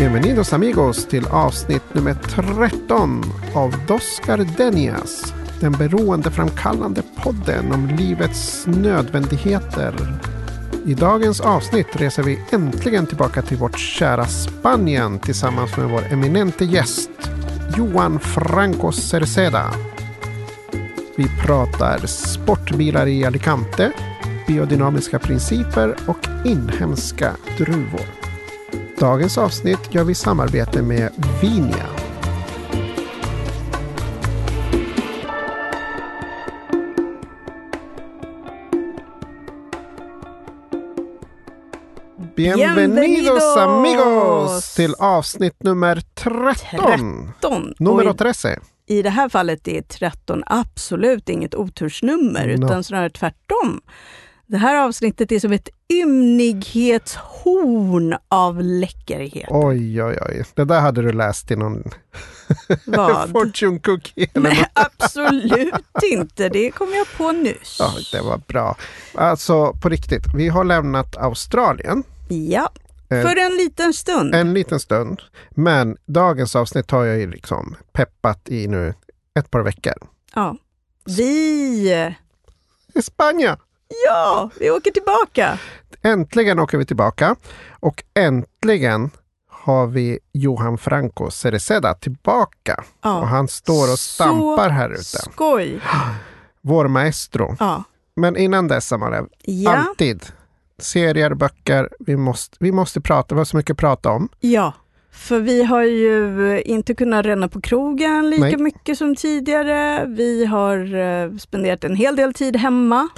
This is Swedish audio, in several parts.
Bienvenidos amigos till avsnitt nummer 13 av Dos Gardenias. Den beroendeframkallande podden om livets nödvändigheter. I dagens avsnitt reser vi äntligen tillbaka till vårt kära Spanien tillsammans med vår eminente gäst Johan Franco Cerceda. Vi pratar sportbilar i Alicante, biodynamiska principer och inhemska druvor. Dagens avsnitt gör vi i samarbete med Vinia. Bienvenidos amigos till avsnitt nummer 13. 13. Numero Och 13. i, I det här fallet är 13 absolut inget otursnummer, No. utan snarare tvärtom. Det här avsnittet är som ett ymnighetshorn av läckerhet. Oj, oj, oj. Det där hade du läst i någon Vad? fortune cookie. Eller Nej, absolut inte. Det kom jag på nyss. Ja, det var bra. Alltså på riktigt, vi har lämnat Australien Ja, Eh, för en liten stund. en liten stund. Men dagens avsnitt har jag ju liksom peppat i nu ett par veckor. Ja. Vi... I Spanien! Ja, vi åker tillbaka. Äntligen åker vi tillbaka och äntligen har vi Johan Franco Cereceda tillbaka. Och Ja. han står och stampar här ute. Skoj. Vår maestro. Ja. Men innan dess, Amalia, Ja. alltid serier, böcker. Vi måste, vi måste prata, vi har så mycket att prata om. Ja, för vi har ju inte kunnat ränna på krogen lika Nej. mycket som tidigare. Vi har eh, spenderat en hel del tid hemma.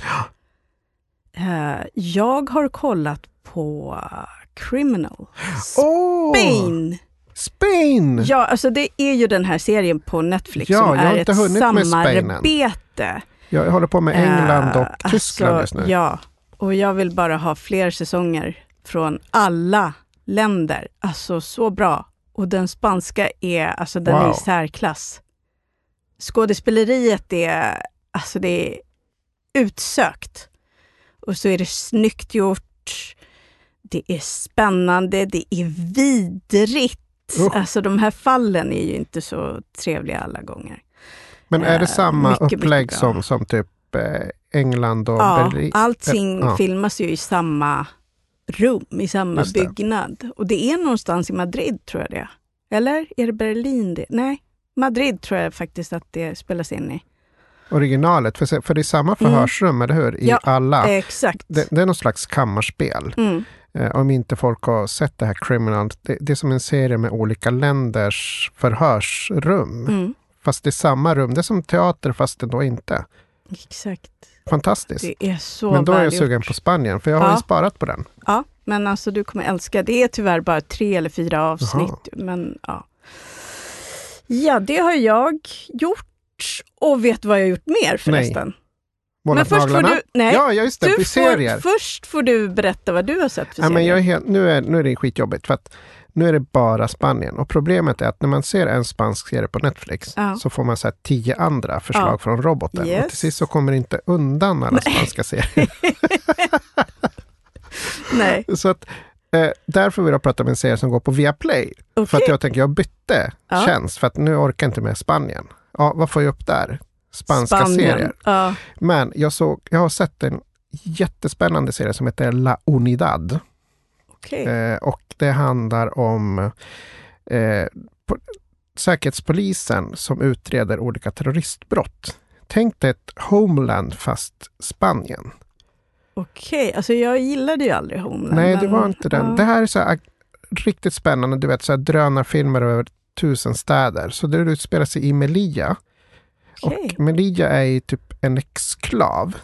Eh, jag har kollat på Criminal. Spain! Spain! Ja, alltså det är ju den här serien på Netflix Ja, som är ett samarbete. Jag håller på med England och Eh, Tyskland alltså, just nu. Ja, och jag vill bara ha fler säsonger från alla länder. Alltså så bra. Och den spanska är, alltså den är Wow. i särklass. Skådespeleriet är, alltså det är utsökt. Och så är det snyggt gjort. Det är spännande, det är vidrigt. Usch. Alltså de här fallen är ju inte så trevliga alla gånger. Men är det eh, samma mycket, mycket upplägg bra. som, som typ eh, England och Ja, Berlin? allting Ja. filmas ju i samma rum, i samma Just det. byggnad. Och det är någonstans i Madrid, tror jag det. Eller är det Berlin det? Nej, Madrid tror jag faktiskt att det spelas in i. Originalet, för, för det är samma förhörsrum, eller hur? I Mm. Ja, alla. Exakt. Det, det är någon slags kammarspel. Mm. Eh, om inte folk har sett det här Criminal. Det, det är som en serie med olika länders förhörsrum. Mm. Fast det är samma rum. Det är som teater fast ändå inte. Exakt. Fantastiskt. Det är så Men då är jag sugen på Spanien, för jag har Ja. ju sparat på den. Ja, men alltså du kommer älska. Det är tyvärr bara tre eller fyra avsnitt. Men ja. Ja, det har jag gjort. Och vet vad jag har gjort mer förresten? Målat men först får naglarna. du... Nej, Ja, just det. du får, först får du berätta vad du har sett för Ja, men serier. jag är helt, nu, är, nu är det skitjobbigt för att nu är det bara Spanien. Och problemet är att när man ser en spansk serie på Netflix Ja. så får man så tio andra förslag Ja. från roboten. Yes. Och till sist så kommer det inte undan alla spanska serier. Nej, så att, eh, därför vill jag prata om en serie som går på Viaplay. okej. För att jag tänker, jag bytte Ja. tjänst för att nu orkar jag inte med Spanien. Ja, vad får jag upp där? Spanska Spanien. serier. Ja, Men jag, såg, jag har sett en jättespännande serie som heter La Unidad. okej. Eh, och det handlar om eh, på, Säkerhetspolisen som utreder olika terroristbrott. Tänk dig ett Homeland fast Spanien. Okej, alltså jag gillade ju aldrig Homeland. Nej, det var inte den. ja. Det här är så här, riktigt spännande. Du vet, så här drönarfilmer över tusen städer. Så det utspelar sig i Melilla. Okej. Och Melilla är ju typ en exklav.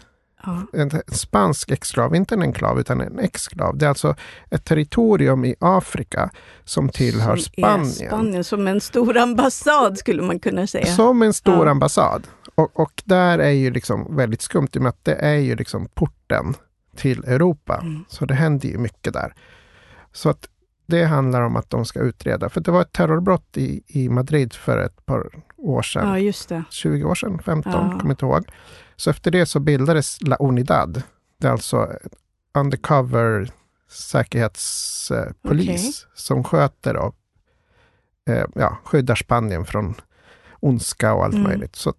Ja. en spansk exklav, inte en enklav utan en exklav. Det är alltså ett territorium i Afrika som tillhör Som Spanien. Spanien. Som en stor ambassad skulle man kunna säga. Som en stor Ja. ambassad. Och, och där är ju liksom väldigt skumt i och med att det är ju liksom porten till Europa. Mm. Så det händer ju mycket där. Så att det handlar om att de ska utreda. För det var ett terrorbrott i, i Madrid för ett par år sedan. Ja, just det. 20 år sedan, 15, Ja. kommer inte ihåg. Så efter det så bildades La Unidad. Det är alltså undercover säkerhetspolis Okej. som sköter då eh, ja, skyddar Spanien från ondska och allt Mm. möjligt. Så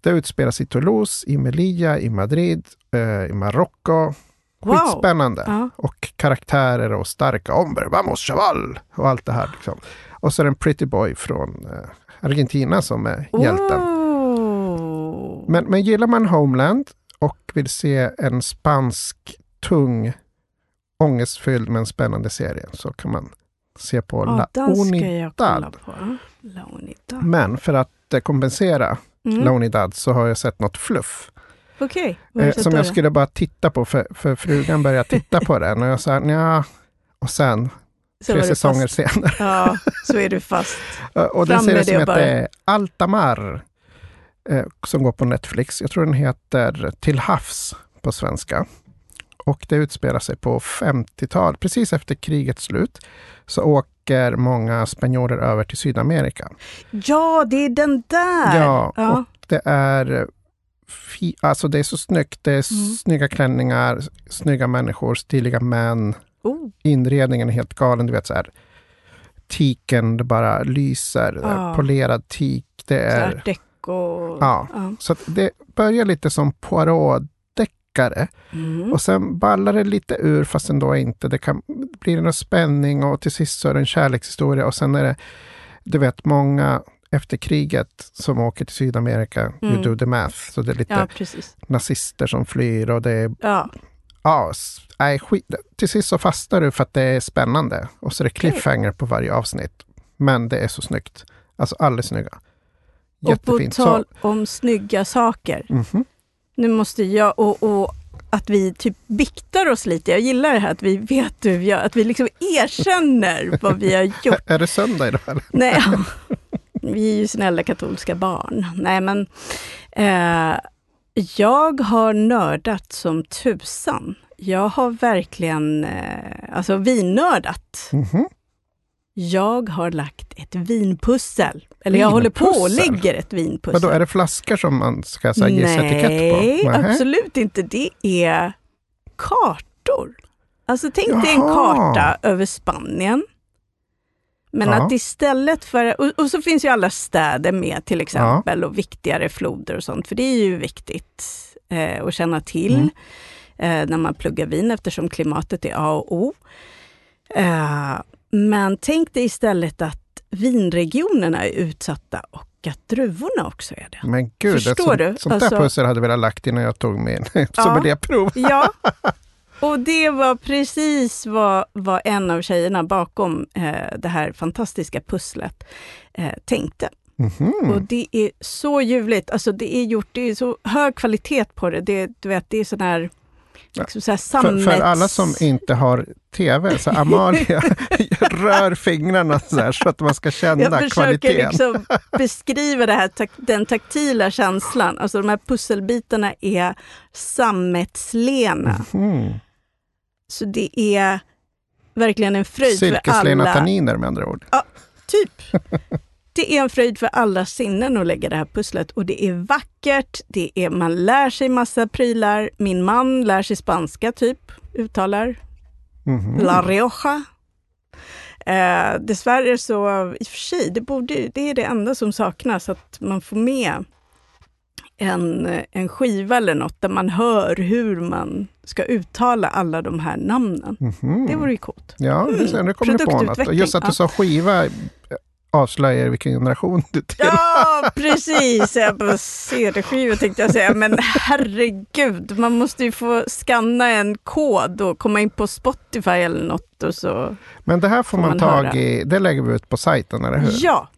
det utspelas i Toulouse, i Melilla, i Madrid, eh, i Marocko. Wow. Skitspännande. Ja. Och karaktärer och starka omber, vamos chaval! Och allt det här. Liksom. Och så är det en pretty boy från eh, Argentina som är hjälten. Oh. Men, men gillar man Homeland och vill se en spansk, tung, ångestfylld men spännande serie så kan man se på La Unidad. på. La Unidad. Men för att eh, kompensera Mm. La Unidad så har jag sett något fluff. Okej, du Eh, som jag skulle bara titta på för, för frugan började titta på den och jag sa ja. Och sen, Så tre säsonger fast. senare. Ja, så är du fast. Och det Fram serie med som bara. heter Altamar. Eh, som går på Netflix. Jag tror den heter Till havs på svenska. Och det utspelar sig på 50-tal, precis efter krigets slut. Så åker många spanjorer över till Sydamerika. Ja, det är den där! Ja, Ja. och det är alltså det är så snyggt. Det är Mm. snygga klänningar, snygga människor, stiliga män. Oh, Inredningen är helt galen. Du vet så här. Tiken, det bara lyser. Ja. Polerad tik. Det är... deco. Ja. ja. Så det börjar lite som Poirot-deckare Mm. och sen ballar det lite ur fast ändå inte. Det kan bli någon spänning och till sist så är det en kärlekshistoria och sen är det, du vet, många efter kriget som åker till Sydamerika, you Mm. do the math. Så det är lite ja, nazister som flyr och det är, Ja. ja, nej, skit. Till sist så fastnar du för att det är spännande och så är det cliffhanger på varje avsnitt. Men det är så snyggt. Alltså alldeles snygga. Och på Jättefint. tal om snygga saker. Så, mhm. Nu måste jag, och, och att vi typ biktar oss lite. Jag gillar det här att vi vet hur vi gör, att vi liksom erkänner vad vi har gjort. Är det söndag idag? Eller? Nej, vi är ju snälla katolska barn. Nej, men eh, jag har nördat som tusan. Jag har verkligen, eh, alltså vinnördat. Mhm. Jag har lagt ett vinpussel. Eller jag håller på och lägger ett vinpussel. Vadå, är det flaskor som man ska så här, gissa etikett på? Nej, absolut inte. Det är kartor. Alltså tänk dig en Jaha. karta över Spanien. Men Ja. att istället för, och, och så finns ju alla städer med till exempel och viktigare floder och sånt, för det är ju viktigt eh, att känna till Mm. eh, när man pluggar vin eftersom klimatet är A och O. Eh, men tänk dig istället att vinregionerna är utsatta och att druvorna också är det. Men gud, ett Förstår sånt, du? sånt Alltså- där pussel hade jag velat lagt innan jag tog min sommelierprov. Ja, och det var precis vad, vad en av tjejerna bakom eh, det här fantastiska pusslet eh, tänkte. Mhm. Och det är så ljuvligt, alltså det är gjort, det är så hög kvalitet på det. Det, du vet, det är sån här, liksom För, för alla som inte har tv, så Amalia rör fingrarna så, här, så att man ska jag känna försöker kvaliteten. liksom beskriva det här, den taktila känslan. Alltså de här pusselbitarna är sammetslena. Mhm. Så det är verkligen en fröjd för Silkeslena alla. tanniner med andra ord. Typ. Det är en fröjd för alla sinnen att lägga det här pusslet och det är vackert, det är, man lär sig massa prylar. Min man lär sig spanska typ, uttalar Mhm. La Rioja. Eh, dessvärre så, i och för sig, det, borde, det är det enda som saknas, att man får med en, en skiva eller något där man hör hur man ska uttala alla de här namnen. Mhm. Det vore ju coolt. Ja, det ser, nu kommer du på något. Just att du sa skiva eh, avslöjar vilken generation du tillhör. Ja, precis! Jag bara CD-skiva tänkte jag säga, men herregud, man måste ju få skanna en kod och komma in på Spotify eller något och så. Men det här får Får man man tag höra. i, det lägger vi ut på sajten, eller hur? Ja,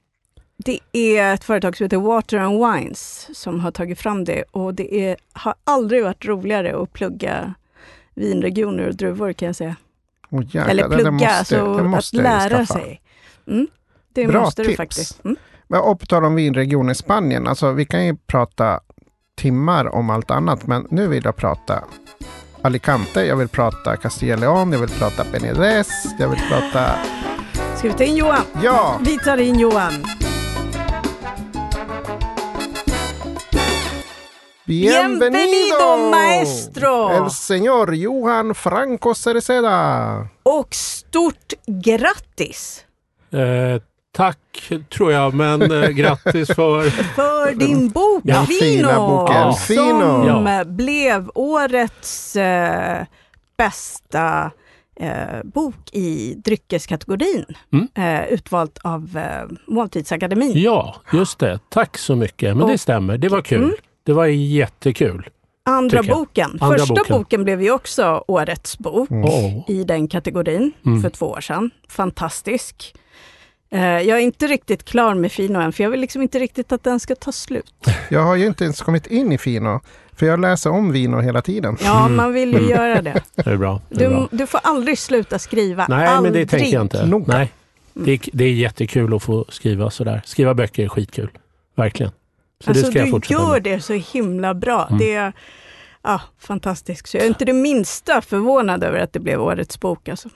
det är ett företag som heter Water and Wines som har tagit fram det och det är, har aldrig varit roligare att plugga vinregioner och druvor kan jag säga. Åh, jäklar, eller plugga, måste- det att lära sig. Mm, det Bra måste du tips. faktiskt. Mm. Men och på tal om vinregion i Spanien, alltså vi kan ju prata timmar om allt annat, men nu vill jag prata Alicante, jag vill prata Castilla León, jag vill prata Benedés, jag vill prata... Ska vi ta in Johan? Ja! Vi tar in Johan. Bienvenido, maestro! El señor Johan Franco Cereceda! Och stort grattis! Eh, Tack tror jag, men eh, grattis för... För din bok boken Fino. som Ja. blev årets eh, bästa eh, bok i dryckeskategorin, Mm. eh, utvalt av eh, Måltidsakademin. Ja, just det. Tack så mycket. Men Och- det stämmer, det var kul. Mm. Det var jättekul. Andra boken. Andra Första boken. boken. blev ju också årets bok Åh. i den kategorin Mm. för två år sedan. Fantastisk. Eh, jag är inte riktigt klar med Fino än, för jag vill liksom inte riktigt att den ska ta slut. Jag har ju inte ens kommit in i Fino. För jag läser om Vino hela tiden. Ja, Mm. man vill ju göra det. Det är bra. Det är Du, bra. du får aldrig sluta skriva. Nej, aldrig. men det tänker jag inte. Noga. Nej. Det, är, det är jättekul att få skriva sådär. Skriva böcker är skitkul. Verkligen. Så Alltså, det ska jag du gör med. det så himla bra. Mm. Det är ja, fantastiskt. Så jag är inte det minsta förvånad över att det blev årets bok. Alltså.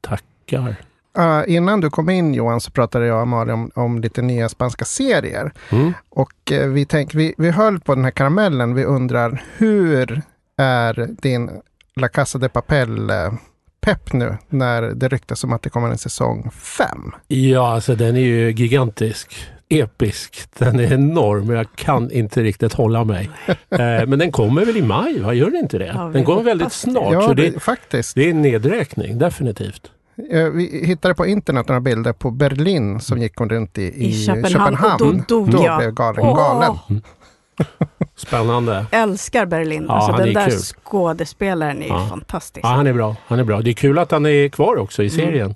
Tackar. Uh, innan du kom in Johan så pratade jag och Amalia om, om lite nya spanska serier. Mm. Och eh, vi, tänk, vi, vi höll på den här karamellen. Vi undrar hur är din La Casa de Papel eh, pepp nu när det ryktas om att det kommer en säsong fem? Ja, alltså den är ju gigantisk. Episk. Den är enorm och jag kan inte riktigt hålla mig. eh, men den kommer väl i maj, va? Gör den inte det? Den kommer väldigt snart. ja, så det, faktiskt. det är en nedräkning, definitivt. Eh, Vi hittade på internet några bilder på Berlin som gick runt i, i, I Köpenhamn. Och då dog Då jag. blev galen Åh, galen. Spännande. Älskar Berlin. Ja, alltså, den är där kul. skådespelaren är Ja. fantastisk. Ja, han är bra. Han är bra. Det är kul att han är kvar också i serien.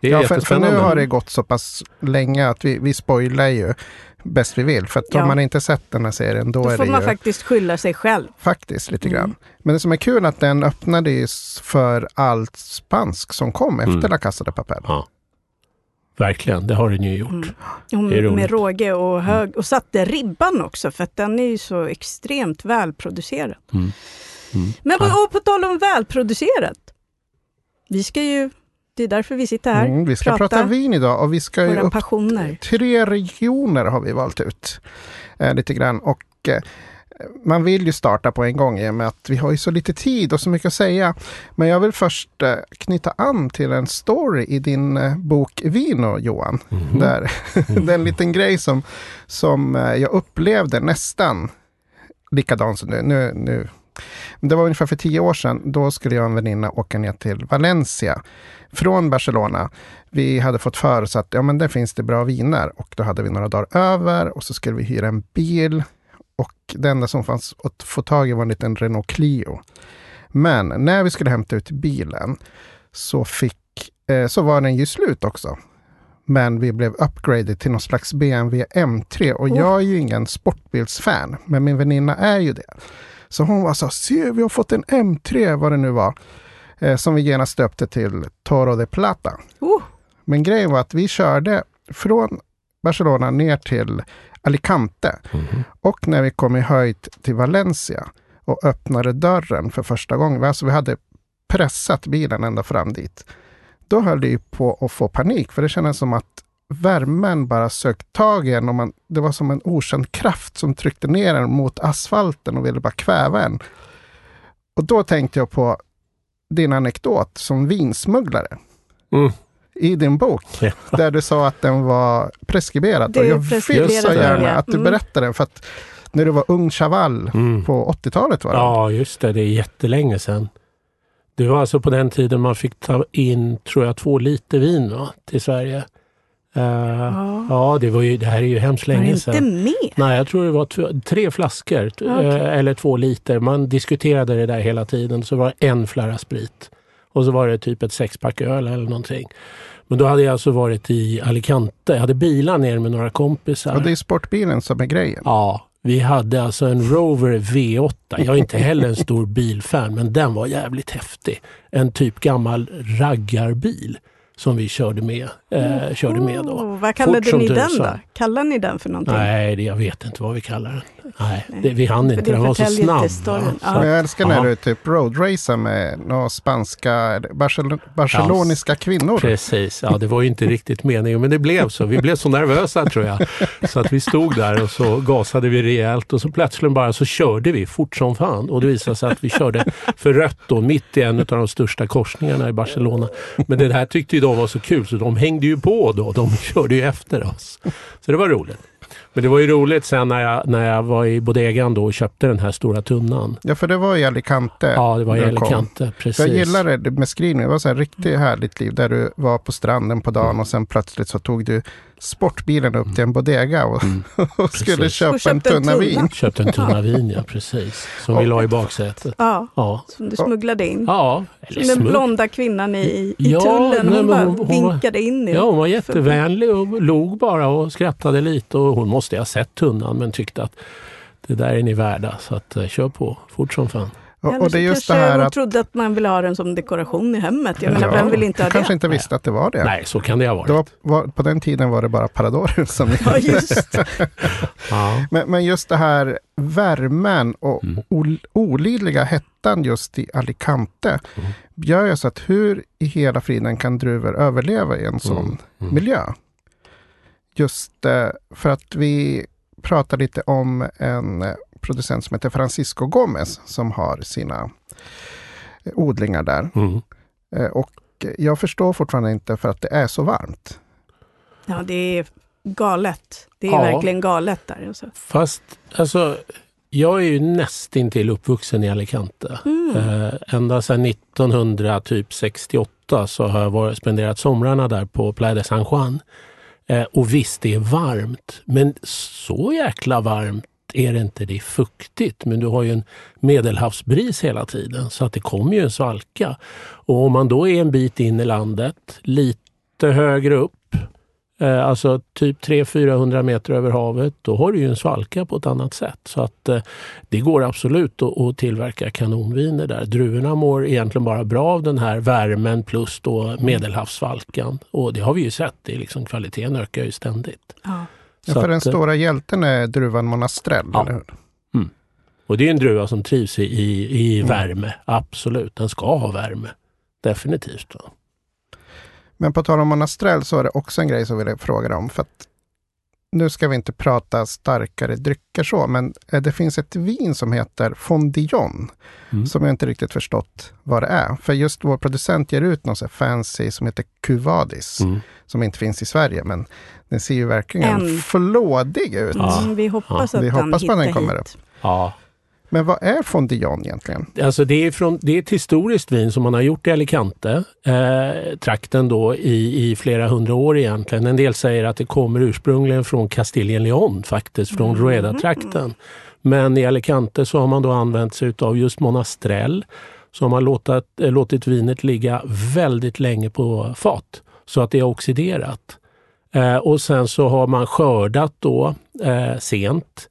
Det är Ja, för, för nu har det gått så pass länge att vi, vi spoilar ju bäst vi vill. För att Ja. om man inte sett den här serien då, Då är får det man ju faktiskt skylla sig själv. faktiskt lite Mm. grann. Men det som är kul är att den öppnade ju s- för allt spansk som kom efter Mm. La Casa de Papel. Ja. Verkligen, det har den ju gjort. Mm. Det är Och roligt. med råge och hög. Och satte ribban också, för att den är ju så extremt välproducerad. Mm. Mm. Men på, och på tal om välproducerat. Vi ska ju, det är därför vi sitter här. Mm, vi ska prata prata vin idag och vi ska ju upp passioner. tre regioner har vi valt ut. Eh, lite grann. Och eh, man vill ju starta på en gång i och med att vi har ju så lite tid och så mycket att säga. Men jag vill först eh, knyta an till en story i din eh, bok Vino, Johan. Mhm. Där, det är en liten grej som, som eh, jag upplevde nästan likadan som du. Nu, nu. Det var ungefär för tio år sedan. Då skulle jag och en väninna åka ner till Valencia från Barcelona. Vi hade fått för oss att ja, men där finns det bra viner och då hade vi några dagar över och så skulle vi hyra en bil. Och det enda som fanns att få tag i var en liten Renault Clio. Men när vi skulle hämta ut bilen så, fick, eh, så var den ju slut också. Men vi blev upgraded till någon slags BMW M3 och Oh. jag är ju ingen sportbilsfan, men min väninna är ju det. Så hon var så se vi har fått en M3, vad det nu var, eh, som vi genast döpte till Toro de Plata. Oh, Men grejen var att vi körde från Barcelona ner till Alicante Mhm. och när vi kom i höjd till Valencia och öppnade dörren för första gången, alltså vi hade pressat bilen ända fram dit. Då höll det ju på att få panik, för det kändes som att värmen bara sökt tag i en och man, det var som en okänd kraft som tryckte ner en mot asfalten och ville bara kväva en. Och då tänkte jag på din anekdot som vinsmugglare Mm. i din bok, Ja. där du sa att den var preskriberad. Det Och jag vill så gärna att du Mm. berättar den, för att när du var ung chaval Mm. på 80-talet var det? Ja, just det. Det är jättelänge sedan. Det var alltså på den tiden man fick ta in, tror jag, två liter vin va, till Sverige. Eh, ja. ja, det, var ju, det här är ju hemskt länge inte sedan. med? Nej, jag tror det var två, tre flaskor t- Okej. eh, eller två liter. Man diskuterade det där hela tiden. Så var det en flarra sprit och så var det typ ett sexpack öl eller någonting. Men då hade jag alltså varit i Alicante. Jag hade bilar ner med några kompisar. Och det är sportbilen som är grejen. Ja, vi hade alltså en Rover V8. Jag är inte heller en stor bilfan, men den var jävligt häftig. En typ gammal raggarbil som vi körde med, eh, körde med då. Oh, vad kallade Fort ni den då? Kallar ni den för någonting? Nej, det, jag vet inte vad vi kallar den. Nej, Nej. det, vi hann inte. det Den var så snabb. Ja. Jag älskar när Ja. du typ roadracear med några spanska, barcel barceloniska kvinnor. Precis, ja det var ju inte riktigt meningen men det blev så. Vi blev så nervösa tror jag. Så att vi stod där och så gasade vi rejält och så plötsligt bara så körde vi fort som fan. Och det visade sig att vi körde för rött då mitt i en av de största korsningarna i Barcelona. Men det här tyckte ju de var så kul så de hängde ju på då. De körde ju efter oss. Så det var roligt. Men det var ju roligt sen när jag, när jag var i bodegan då och köpte den här stora tunnan. Ja, för det var i Alicante. Ja, det var i. Alicante. Precis. Jag gillar det beskrivningen. Det var så här riktigt härligt liv där du var på stranden på dagen och sen plötsligt så tog du sportbilen upp till en bodega och, Mm. och skulle Precis. köpa Och en en tunna tunna. vin. Köpte en tunna vin, ja precis. Som vi la i baksätet. Ja, Ja. som du smugglade in. Ja, eller den smugg- blonda kvinnan i, i Ja, tullen. Hon, nej, bara hon- hon var- vinkade in. i- Ja, hon var jättevänlig och log bara och skrattade lite och hon måste ha sett tunnan men tyckte att det där är ni värda så att eh, kör på fort som fan. Och, Eller och det är just det kanske här hon att trodde att man ville ha den som dekoration i hemmet. Jag menar, vem vill inte ha du kanske det? inte visste att det var det. Nej, så kan det ha varit. Det var, var, på den tiden var det bara Parador som Ja, just det. Ja. men, men just det här värmen och Mm. ol, olidliga hettan just i Alicante Mm. gör ju så att hur i hela friden kan druvor överleva i en sån Mm. Mm. miljö? Just eh, för att vi pratar lite om en producent som heter Francisco Gomez som har sina eh, odlingar där. Mm. Eh, och jag förstår fortfarande inte för att det är så varmt. Ja, det är galet. Det är Ja. verkligen galet där. Alltså. Fast alltså, jag är ju nästintill uppvuxen i Alicante. Mm. Eh, ända sedan 1968 så har jag varit, spenderat somrarna där på Playa de San Juan. Och visst, det är varmt, men så jäkla varmt är det inte. Det är fuktigt, men du har ju en medelhavsbris hela tiden så att det kommer ju en svalka. Och om man då är en bit in i landet, lite högre upp, eh, alltså typ 300-400 meter över havet, då har du ju en svalka på ett annat sätt. Så att eh, det går absolut att, att tillverka kanonviner där. Druvorna mår egentligen bara bra av den här värmen plus då medelhavssvalkan. Och det har vi ju sett, det är liksom, kvaliteten ökar ju ständigt. Ja. Ja, för den att, eh, stora hjälten är druvan Monastrell, Ja. eller hur? Och det är en druva som trivs i, i, i Mm. värme, absolut. Den ska ha värme. Definitivt. Va? Men på tal om Monastrell så är det också en grej som jag vill fråga dig om. För att nu ska vi inte prata starkare drycker så, men eh, det finns ett vin som heter Fondillon. Mm. Som jag inte riktigt förstått vad det är. För just vår producent ger ut så här fancy som heter Cuvadis. Mm. Som inte finns i Sverige, men den ser ju verkligen En. flådig ut. Ja. Mm, vi hoppas Ja. att Vi den hoppas den hittar kommer hit. Ja, Men vad är Fondillon egentligen? Alltså det, är från, det är ett historiskt vin som man har gjort i Alicante, eh, trakten då i, i flera hundra år egentligen. En del säger att det kommer ursprungligen från Kastilien León faktiskt, från Mhm. Rueda-trakten. Men i Alicante så har man då använt sig av just Monastrell. Så har man låtit, eh, låtit vinet ligga väldigt länge på fat så att det är oxiderat. Eh, och sen så har man skördat då eh, sent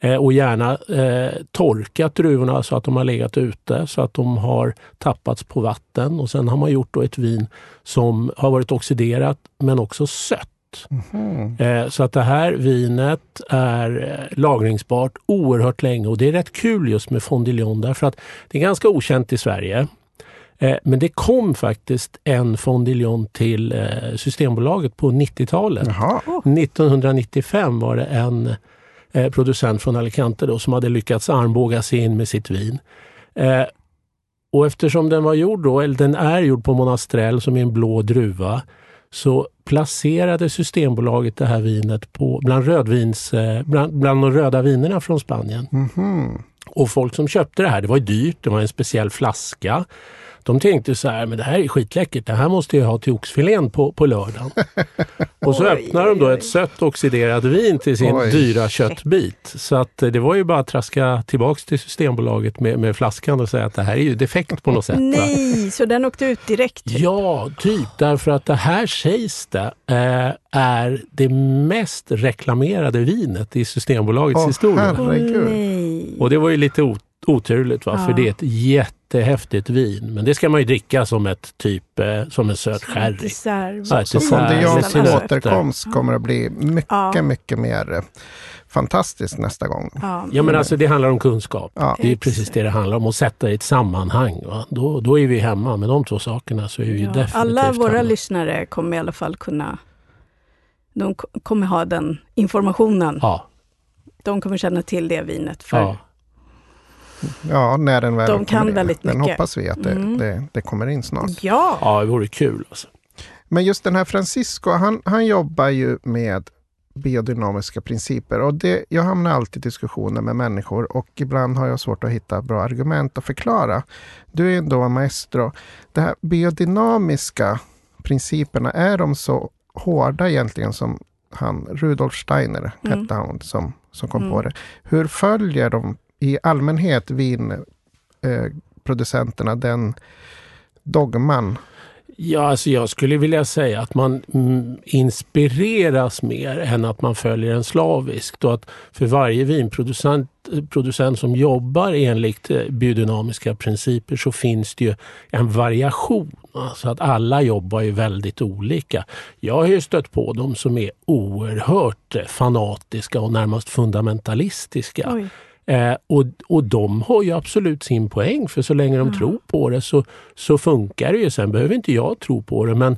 Eh, och gärna eh, torkat druvorna så att de har legat ute så att de har tappats på vatten. Och sen har man gjort då ett vin som har varit oxiderat men också sött. Eh, så att det här vinet är eh, lagringsbart oerhört länge och det är rätt kul just med Fondillon därför att det är ganska okänt i Sverige. Eh, men det kom faktiskt en Fondillon till eh, Systembolaget på 90-talet. Jaha. 1995 var det en eh, producent från Alicante då, som hade lyckats armbåga sig in med sitt vin. Och eftersom den var gjord då, eller den är gjord på Monastrell som är en blå druva, så placerade Systembolaget det här vinet på, bland, rödvins, bland, bland de röda vinerna från Spanien. Mhm. Och folk som köpte det här, det var ju dyrt, det var en speciell flaska. De tänkte så här, men det här är skitläckert, det här måste jag ha till oxfilén på, på lördagen. och så Oj, öppnar de då ett sött oxiderat vin till sin Oj. dyra köttbit. Så att eh, det var ju bara att traska tillbaks till Systembolaget med, med flaskan och säga att det här är ju defekt på något sätt. Nej, så den åkte ut direkt? Ja, typ därför att det här sägs det eh, är det mest reklamerade vinet i Systembolagets Åh, historia. Herregud. Och det var ju lite o- oturligt va? Ja. för det är ett jättehäftigt vin. Men det ska man ju dricka som ett typ, eh, som en söt sherry. Ja, Så. Fondians återkomst kommer att bli mycket, Ja. mycket mer eh, fantastisk nästa gång. Ja, Ja men alltså det handlar om kunskap. Ja. Det är precis det det handlar om. Att sätta i ett sammanhang. Va? Då, då är vi hemma. Med de två sakerna så är vi Ja, definitivt alla våra hemma. lyssnare kommer i alla fall kunna... De ko- kommer ha den informationen. Ja, De kommer känna till det vinet. För ja. Ja, när den väl De kan kommer in. väldigt Den mycket. hoppas vi att det, Mm. det, det kommer in snart. ja. ja, det vore kul. Alltså. Men just den här Francisco, han, han jobbar ju med biodynamiska principer och det, jag hamnar alltid i diskussioner med människor och ibland har jag svårt att hitta bra argument att förklara. Du är ändå en maestro. De här biodynamiska principerna, är de så hårda egentligen som han, Rudolf Steiner Mm. hette han som, som kom Mm. på det. Hur följer de i allmänhet vinproducenterna eh, producenterna den dogman? Ja, alltså jag skulle vilja säga att man mm, inspireras mer än att man följer en slaviskt. Och att för varje vinproducent producent som jobbar enligt eh, biodynamiska principer så finns det ju en variation. Alltså att alla jobbar ju väldigt olika. Jag har ju stött på dem som är oerhört eh, fanatiska och närmast fundamentalistiska. Oj. Eh, och, och de har ju absolut sin poäng för så länge de Ja. tror på det så, så funkar det ju. Sen behöver inte jag tro på det men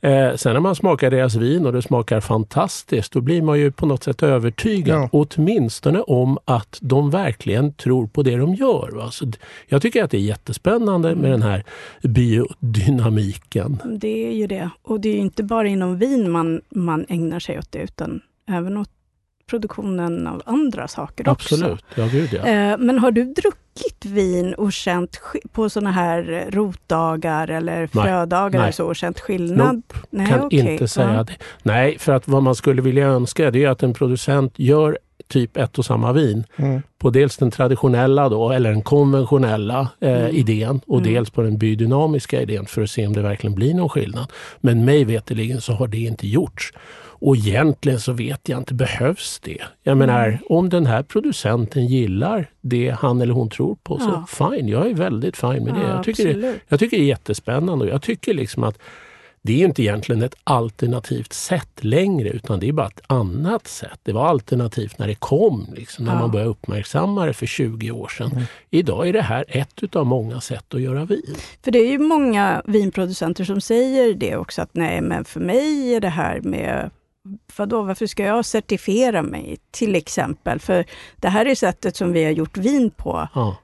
eh, sen när man smakar deras vin och det smakar fantastiskt då blir man ju på något sätt övertygad Ja. åtminstone om att de verkligen tror på det de gör. Va? Så jag tycker att det är jättespännande med den här biodynamiken. Det är ju det. Och det är ju inte bara inom vin man, man ägnar sig åt det, utan även åt produktionen av andra saker också. Absolut, ja gud ja. Eh, Men har du druckit vin och känt på sådana här rotdagar eller frödagar nej. eller så och känt skillnad? Nope. Nej, kan okej. inte säga Ja. det. Nej, för att vad man skulle vilja önska det är att en producent gör typ ett och samma vin Mm. på dels den traditionella då, eller den konventionella eh, Mm. idén och Mm. dels på den biodynamiska idén för att se om det verkligen blir någon skillnad. Men mig veterligen så har det inte gjorts. Och egentligen så vet jag inte, behövs det? Jag menar, Mm. om den här producenten gillar det han eller hon tror på Ja. så fine, jag är väldigt fine med det. Ja, jag, tycker det jag tycker det är jättespännande och jag tycker liksom att det är inte egentligen ett alternativt sätt längre utan det är bara ett annat sätt. Det var alternativt när det kom, liksom, när Ja. man började uppmärksamma det för 20 år sedan. Idag är det här ett utav många sätt att göra vin. För det är ju många vinproducenter som säger det också, att nej, men för mig är det här med Vadå, varför ska jag certifiera mig till exempel? För det här är sättet som vi har gjort vin på. Ja,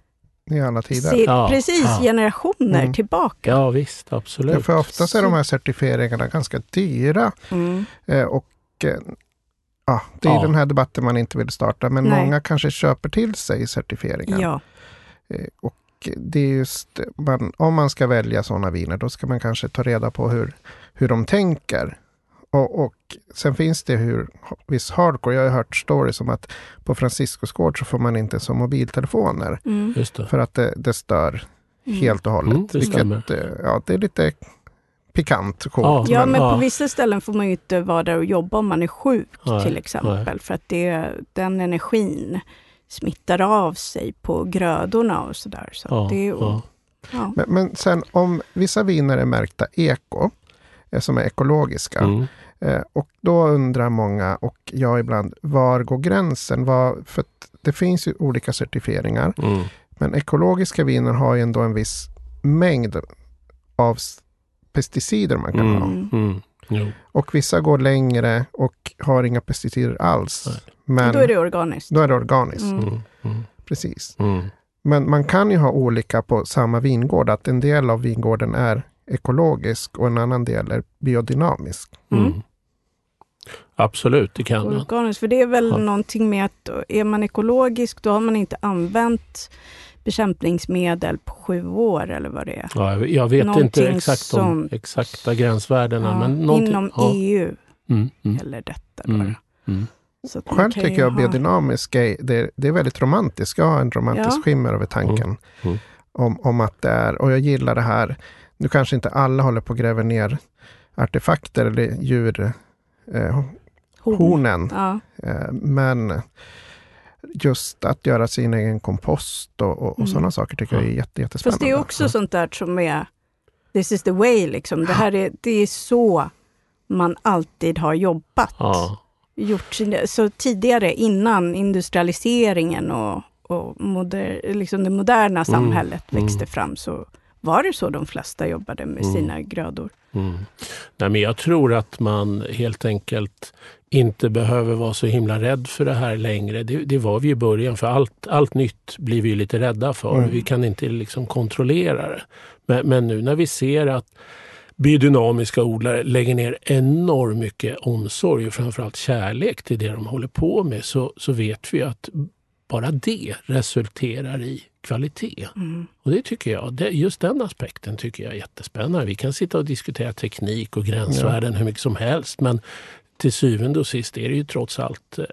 I alla tider. Se, Ja, precis, ja. generationer Mm. tillbaka. ja visst, Ja, absolut. för oftast är de här certifieringarna ganska dyra. Mm. Eh, och eh, ja, Det är Ja. den här debatten man inte vill starta, men Nej. många kanske köper till sig certifieringar. Ja. Eh, och det är just, man, om man ska välja sådana viner, då ska man kanske ta reda på hur, hur de tänker. Och, och sen finns det hur, viss hardcore, jag har hört stories om att på Franciscos gård så får man inte som mobiltelefoner. Mm. Just det. För att det, det stör Mm. helt och hållet. Mm, det vilket, eh, ja, det är lite pikant. Coolt, Ja. Ja, men Ja. på vissa ställen får man ju inte vara där och jobba om man är sjuk Nej, till exempel. nej. För att det, den energin smittar av sig på grödorna och sådär. Så Ja, det, är- ja. ja. Men, men sen om vissa viner är märkta eko, eh, som är ekologiska, Mm. Eh, och då undrar många, och jag ibland, var går gränsen? Var, för att det finns ju olika certifieringar, Mm. men ekologiska viner har ju ändå en viss mängd av pesticider man kan Mm. ha. Mm. Jo. Och vissa går längre och har inga pesticider alls. Nej. Men Då är det organiskt. då är det organiskt. Mm. Mm. Mm. Precis. Mm. Men man kan ju ha olika på samma vingård. Att en del av vingården är ekologisk och en annan del är biodynamisk. Absolut, det kan man. Organiskt, för det är väl Ja. någonting med att är man ekologisk, då har man inte använt bekämpningsmedel på sju år eller vad det är. Ja, jag- vet Någonting inte exakt sånt. exakta gränsvärdena. Ja, men någonting- inom ja. EU Mm, mm, eller detta. Mm. mm. Själv tycker jag ha- biodynamisk är, det, det är väldigt romantiskt. Jag har en romantisk Ja. skimmer över tanken. Mm. Mm. Om, om att det är, och jag gillar det här. Nu kanske inte alla håller på att gräva ner artefakter eller djur, eh, horn. hornen. Ja. Eh, men just att göra sin egen kompost och, och, och Mm. sådana saker tycker jag är jätte, jättespännande. Fast det är också sånt där som är this is the way liksom. Det här är, det är så man alltid har jobbat. Ja. Gjort sin, så tidigare, innan industrialiseringen och, och moder, liksom det moderna samhället mm. växte fram, så var det så de flesta jobbade med Mm. sina grödor. Mm. Nej, men jag tror att man helt enkelt inte behöver vara så himla rädd för det här längre. Det, det var vi i början, för allt, allt nytt blir vi lite rädda för. Mm. Vi kan inte liksom kontrollera det. Men, men nu när vi ser att biodynamiska odlare lägger ner enormt mycket omsorg och framförallt kärlek till det de håller på med så, så vet vi att bara det resulterar i kvalitet. Mm. Och det tycker jag, det, just den aspekten tycker jag är jättespännande. Vi kan sitta och diskutera teknik och gränsvärden hur mycket som helst men till syvende och sist är det ju trots allt eh,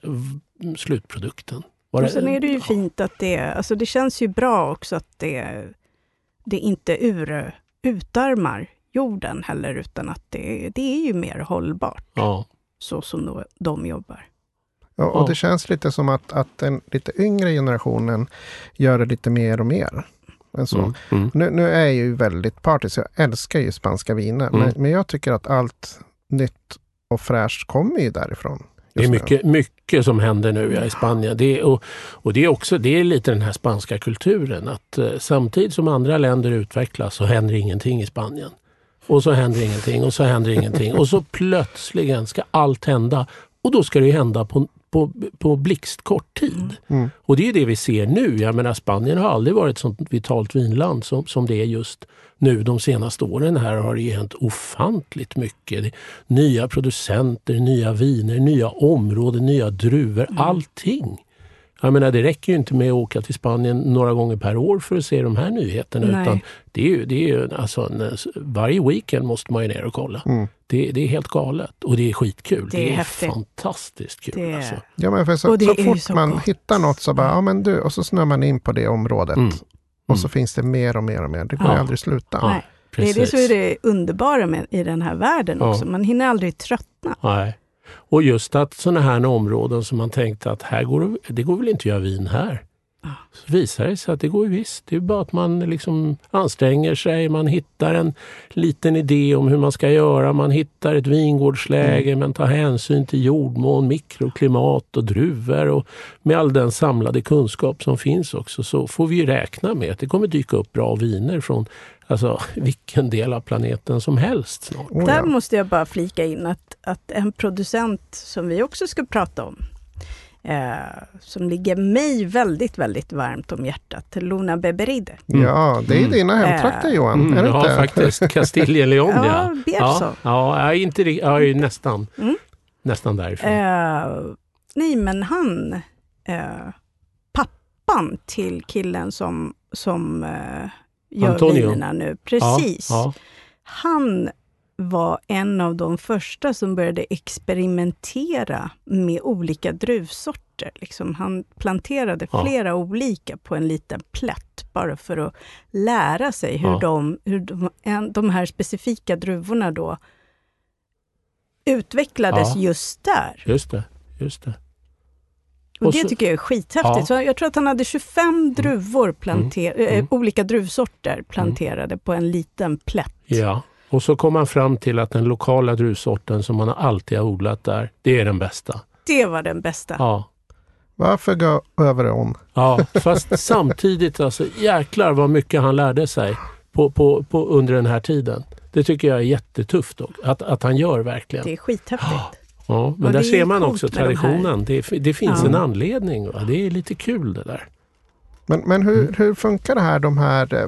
slutprodukten. Var Och sen är det ju ja, fint att det, alltså det känns ju bra också att det, det inte ur, utarmar jorden heller, utan att det, det är ju mer hållbart, Ja, så som de, de jobbar. Ja, och Ja. det känns lite som att, att den lite yngre generationen gör det lite mer och mer. Än så. mm, mm. Nu, nu är jag ju väldigt partisk, jag älskar ju spanska viner. Mm. Men, men jag tycker att allt nytt och fräscht kommer ju därifrån. Det är mycket, mycket som händer nu ja, i Spanien. Det är, och, och det är också det är lite den här spanska kulturen att eh, samtidigt som andra länder utvecklas så händer ingenting i Spanien. Och så händer ingenting och så händer ingenting och så plötsligen ska allt hända och då ska det hända på, på, på blixtkort tid. Mm. Och det är det vi ser nu. Jag menar Spanien har aldrig varit ett sånt vitalt vinland som, som det är just nu de senaste åren. Här har det ju hänt ofantligt mycket. Nya producenter, nya viner, nya områden, nya druvor, allting. Jag menar det räcker ju inte med att åka till Spanien några gånger per år för att se de här nyheterna. Nej. Utan det är ju, det är ju alltså varje weekend måste man ju ner och kolla. Mm. Det, det är helt galet och det är skitkul. Det Det är är, häftigt. fantastiskt kul. Det är- Alltså. Ja, men för så, Och det så är fort så man gott. hittar något så bara, ja men du, och så snör man in på det området. Mm. Och så Mm. finns det mer och mer och mer. Det går Ja. aldrig sluta. Ja. Nej, det är det som är det underbara med, i den här världen Ja. också. Man hinner aldrig tröttna. Nej. Och just att sådana här områden som man tänkte att här går det, det går väl inte att göra vin här. Så visar det sig att det går ju visst. Det är bara att man liksom anstränger sig, man hittar en liten idé om hur man ska göra. Man hittar ett vingårdsläge, man tar hänsyn till jordmån, mikroklimat och druvor. Och med all den samlade kunskap som finns också så får vi ju räkna med att det kommer dyka upp bra viner från alltså, vilken del av planeten som helst snart. Där måste jag bara flika in att, att en producent som vi också ska prata om, eh, som ligger mig väldigt, väldigt varmt om hjärtat, Luna Beberide. ja, det är Mm. dina hemtrakter Äh. Johan. Mm, är det ja, inte? faktiskt. Kastiljen Leon, ja. Ja. Ja, ja, jag är inte jag är nästan, Mm. nästan därifrån. Eh, nej, men han, eh, pappan till killen som, som eh, gör Antonio. vinerna nu, precis. Ja, Han var en av de första som började experimentera med olika druvsorter. Liksom han planterade Ja. flera olika på en liten plätt, bara för att lära sig hur, Ja. de, hur de, de här specifika druvorna då utvecklades Ja. just där. just det. Just det. Och, Och det så- tycker jag är skithäftigt. Ja. Så jag tror att han hade 25 druvor planter- Mm. eh, olika druvsorter planterade på en liten plätt. Ja. Och så kom man fram till att den lokala druvsorten som man alltid har odlat där, det är den bästa. Det var den bästa. Ja. Varför gå över ån? Ja, fast samtidigt alltså jäklar vad mycket han lärde sig på, på, på, under den här tiden. Det tycker jag är jättetufft dock, att, att han gör verkligen. Det är skithäftigt. Ja, men Och där ser man också med de traditionen. Det, det finns Ja. en anledning. Va? Det är lite kul det där. Men, men hur, Mm. hur funkar det här, de här eh,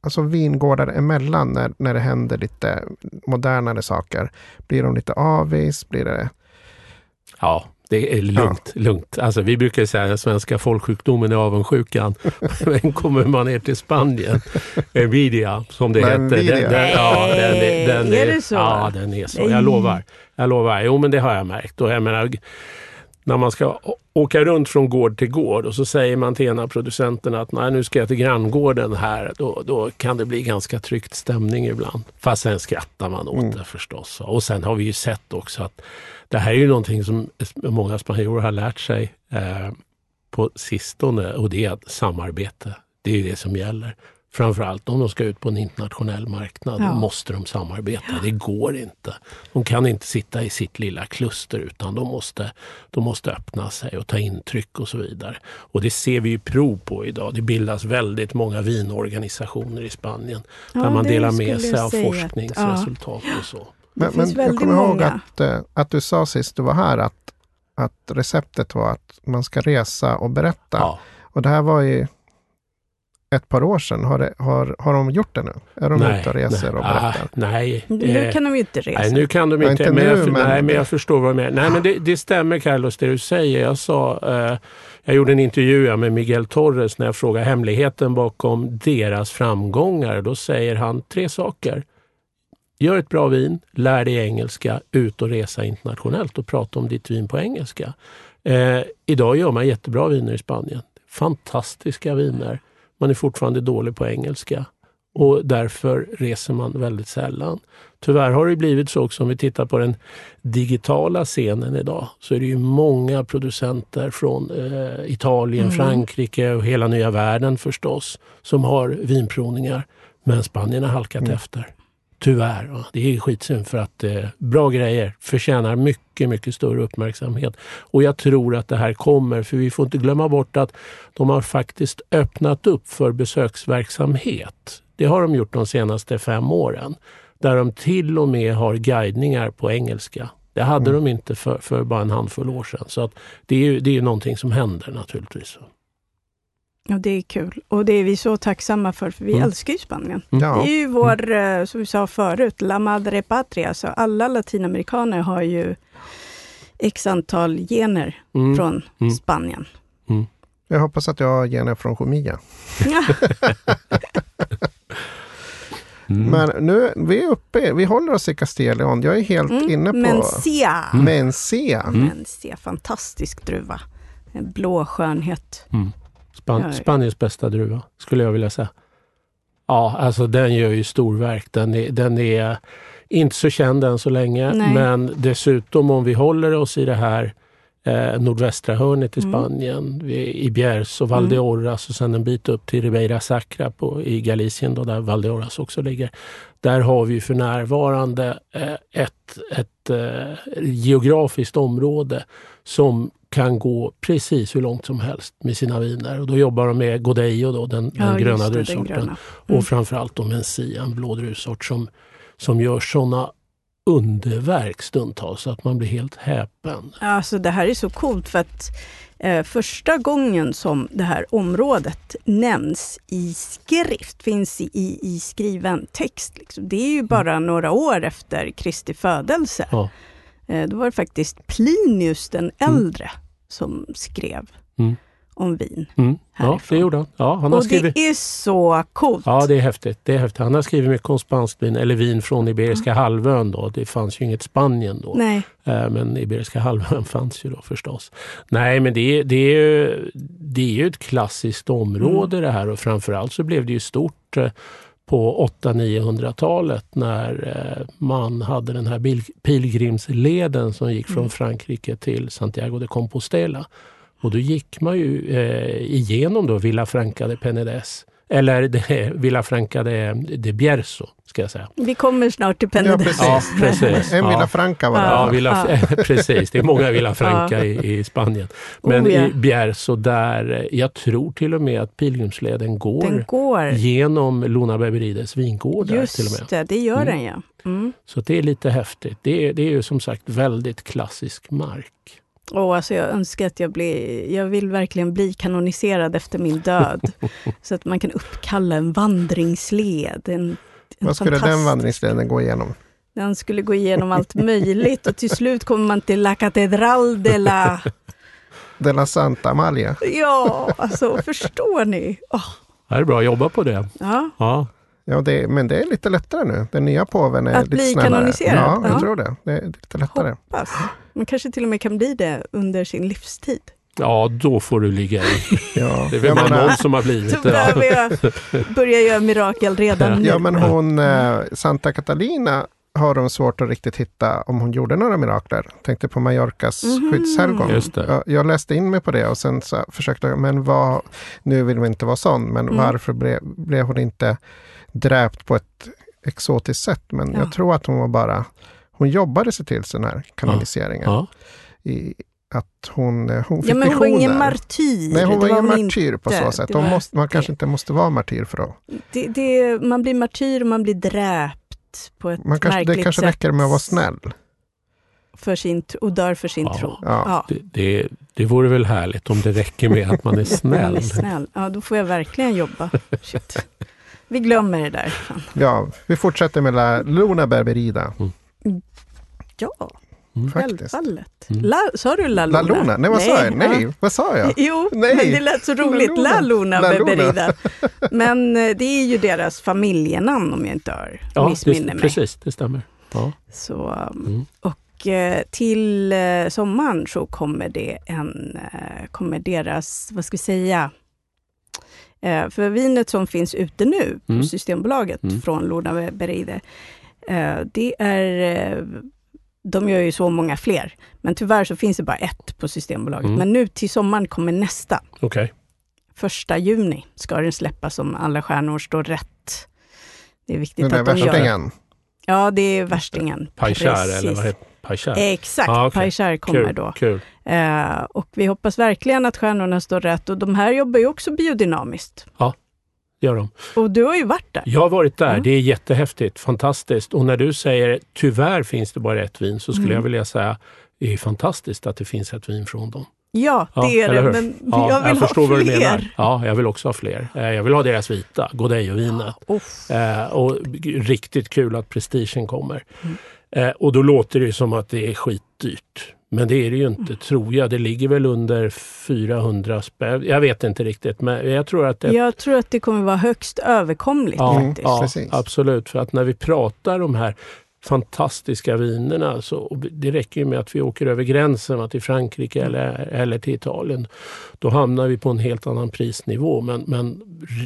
alltså vingårdar emellan när, när det händer lite modernare saker? Blir de lite avis? Blir det... Ja, det är lugnt. lugnt. Alltså, vi brukar säga att den svenska folksjukdomen är avundsjukan. Men kommer man ner till Spanien, Nvidia som det heter. Nvidia. Den, den, ja, den är, den Är det så? Ja, den är så. Jag lovar. Jag lovar. Jo, men det har jag märkt. Och jag menar, när man ska åka runt från gård till gård och så säger man till ena producenten att Nej, nu ska jag till granngården här. Då, då kan det bli ganska tryckt stämning ibland. Fast sen skrattar man åt Mm. det förstås. Och sen har vi ju sett också att det här är ju någonting som många spanjorer har lärt sig. Eh, på sistone och det är att samarbete, det är det som gäller. Framförallt om de ska ut på en internationell marknad Ja. måste de samarbeta. Det går inte. De kan inte sitta i sitt lilla kluster utan de måste, de måste öppna sig och ta intryck och så vidare. Och det ser vi ju prov på idag. Det bildas väldigt många vinorganisationer i Spanien Ja, där man delar med sig av forskningsresultat och så. Men, men jag väldigt kommer ihåg många. att, eh, att du sa sist du var här att, att receptet var att man ska resa och berätta. Ja. Och det här var ju ett par år sedan. Har, det, har, har de gjort det nu? Är de ute och reser och ah, berättar? nej. Nu eh, kan de ju inte resa. Nej, nu kan de Ja, inte. inte men, nu, jag, men- nej, men jag förstår vad du menar. Nej, men det, det stämmer Carlos, det du säger. Jag sa, eh, jag gjorde en intervju med Miguel Torres när jag frågade hemligheten bakom deras framgångar. Då säger han tre saker. Gör ett bra vin, lär dig engelska, ut och resa internationellt och prata om ditt vin på engelska. Eh, idag gör man jättebra viner i Spanien. Fantastiska viner. Man är fortfarande dålig på engelska och därför reser man väldigt sällan. Tyvärr har det blivit så också om vi tittar på den digitala scenen idag så är det ju många producenter från eh, Italien, Mm. Frankrike och hela nya världen förstås som har vinprovningar. Men Spanien har halkat Mm. efter. Tyvärr. Det är skitsynd för att eh, bra grejer förtjänar mycket, mycket större uppmärksamhet. Och jag tror att det här kommer, för vi får inte glömma bort att de har faktiskt öppnat upp för besöksverksamhet. Det har de gjort de senaste fem åren. Där de till och med har guidningar på engelska. Det hade Mm. de inte för, för bara en handfull år sedan. Så att det är ju det är någonting som händer naturligtvis. Och det är kul. Och det är vi så tacksamma för, för vi Mm. älskar ju Spanien. Ja. Det är ju vår, eh, som vi sa förut, La Madre Patria. Så alla latinamerikaner har ju x antal gener Mm. från Mm. Spanien. Jag hoppas att jag har gener från Jumilla. Mm. Men nu, vi är uppe, vi håller oss i Castilla León. Jag är helt Mm. inne på Mencia. Mencia. Mm. Mencia, fantastisk druva. En blå skönhet. Mm. Span. Spaniens bästa druva, skulle jag vilja säga. Ja, alltså den gör ju storverk. Den är, den är inte så känd än så länge, Nej. men dessutom om vi håller oss i det här eh, nordvästra hörnet i Mm. Spanien, i Biers och Valdeorras och sen en bit upp till Ribeira Sacra på, i Galicien då, där Valdeorras också ligger. Där har vi för närvarande eh, ett, ett eh, geografiskt område som kan gå precis hur långt som helst med sina viner. Och då jobbar de med Godello, då, den, den just gröna det, den druvsorten. gröna. Mm. Och framförallt då Mencia, en blå druvsort som, som gör sådana underverk stundtals så att man blir helt häpen. Alltså det här är så coolt för att eh, första gången som det här området nämns i skrift, finns i, i, skriven text, liksom, det är ju bara några år efter Kristi födelse. Ja. Eh, då var det faktiskt Plinius den äldre som skrev Mm. om vin. Mm. Ja, det gjorde han. Ja, han har Och skrivit... det är så coolt. Ja, det är häftigt. Det är häftigt. Han har skrivit mycket om spanskt vin, eller vin från Iberiska halvön. Då. Det fanns ju inget Spanien då. Nej, Eh, Men Iberiska halvön fanns ju då förstås. Nej, men det är, det är, ju, det är ju ett klassiskt område Mm. det här och framförallt så blev det ju stort eh, på 800-900-talet när eh, man hade den här pilgrimsleden som gick från Mm. Frankrike till Santiago de Compostela. Och då gick man ju eh, igenom då Villa Franca de Penedès. Eller de, Villa Franca de, de Bierzo, ska jag säga. vi kommer snart till Ja, Penedès. precis. Ja, precis. En Ja. Villa Franca var det. Ja? Villa, precis. Det är många Villa Franca i, i Spanien. Men Oh, ja. i Bierzo där, jag tror till och med att pilgrimsleden går, Den går. genom Luna Beberides vingårdar till och Just med. det, det gör Mm. den ja. Mm. Så det är lite häftigt. Det är, det är ju som sagt väldigt klassisk mark. Och alltså jag önskar att jag blir, jag vill verkligen bli kanoniserad efter min död. så att man kan uppkalla en vandringsled. En, en Vad skulle den fantastisk- vandringsleden gå igenom? Den skulle gå igenom allt möjligt och till slut kommer man till La Catedral de la... De la Santa Amalia. Ja, alltså förstår ni? Åh, Det är bra att jobba på det. ja. Ja, Ja, det, men det är lite lättare nu. Den nya påven är Att lite bli snällare. kanoniserad? Ja, jag Ja. tror det. Det är lite lättare. Hoppas. Man kanske till och med kan bli det under sin livstid. ja då får du ligga i. Ja. Det är väl bara någon som har blivit Så det. va? behöver jag börja göra mirakel redan nu. Ja, men hon, eh, Santa Catalina har de svårt att riktigt hitta om hon gjorde några mirakler. Tänkte på Mallorcas Mhm. skyddshelgon. Jag, jag läste in mig på det och sen så försökte jag, men vad, nu vill vi inte vara sån, men Mm. varför ble, blev hon inte dräpt på ett exotiskt sätt? Men Ja. jag tror att hon var bara, hon jobbade sig till den här kanoniseringen. Ja. I, att hon, eh, hon fick Ja, men hon var ingen visioner. martyr. Nej, hon Det var ingen martyr på inte. så sätt. Var måste, man det. kanske inte måste vara martyr för att... Det, det, man blir martyr och man blir dräpt på ett Man kanske, märkligt det kanske sätt. räcker med att vara snäll. För sin, och dör för sin Ja. tro. Ja. Det, det, det vore väl härligt om det räcker med att man är Man snäll. är snäll. Ja, då får jag verkligen jobba. Vi glömmer det där. Ja, vi fortsätter med La Luna Berberida. Ja, Mm. Självfallet. Mm. La, sa du La Luna? La Luna? Nej, vad sa jag? Nej, ja. vad sa jag? Jo, Nej. men det lät så roligt. La Luna. La Luna. Beberida. Men eh, det är ju deras familjenamn om jag inte har Ja, missminner det, mig. precis, det stämmer. Ja. Så, Mm. och eh, till eh, sommaren så kommer det en, kommer deras, vad ska vi säga, eh, för vinet som finns ute nu på Mm. Systembolaget Mm. från Luna Beride, eh, det är, eh, de gör ju så många fler, men tyvärr så finns det bara ett på Systembolaget. Mm. Men nu till sommaren kommer nästa. Okej. Första juni ska den släppas om alla stjärnor står rätt. Det är viktigt Den att de gör. värstingen. Ja, det är värstingen. Pajkär Precis. eller vad heter Pajkär? Exakt, Ah, okej. Pajkär kommer Kul, då. kul. Eh, och vi hoppas verkligen att stjärnorna står rätt. Och de här jobbar ju också biodynamiskt. Gör de. Och du har ju varit där. Jag har varit där, Ja. det är jättehäftigt, fantastiskt. Och när du säger tyvärr finns det bara ett vin så skulle Mm. jag vilja säga det är fantastiskt att det finns ett vin från dem. Ja, Ja, det är eller det. Men Ja, jag vill förstår ha vad du fler. menar. Ja, jag vill också ha fler. Eh, Jag vill ha deras vita, Godello-vinet. Uff. Eh, och riktigt kul att prestigen kommer. Mm. Eh, och då låter det som att det är skitdyrt. Men det är det ju inte, Mm. tror jag. Det ligger väl under 400 spänn. Jag vet inte riktigt, men jag tror att det Jag tror att det kommer vara högst överkomligt Ja, ja absolut. För att när vi pratar om här fantastiska vinerna, så det räcker ju med att vi åker över gränsen till Frankrike Mm. eller, eller till Italien. Då hamnar vi på en helt annan prisnivå. Men, men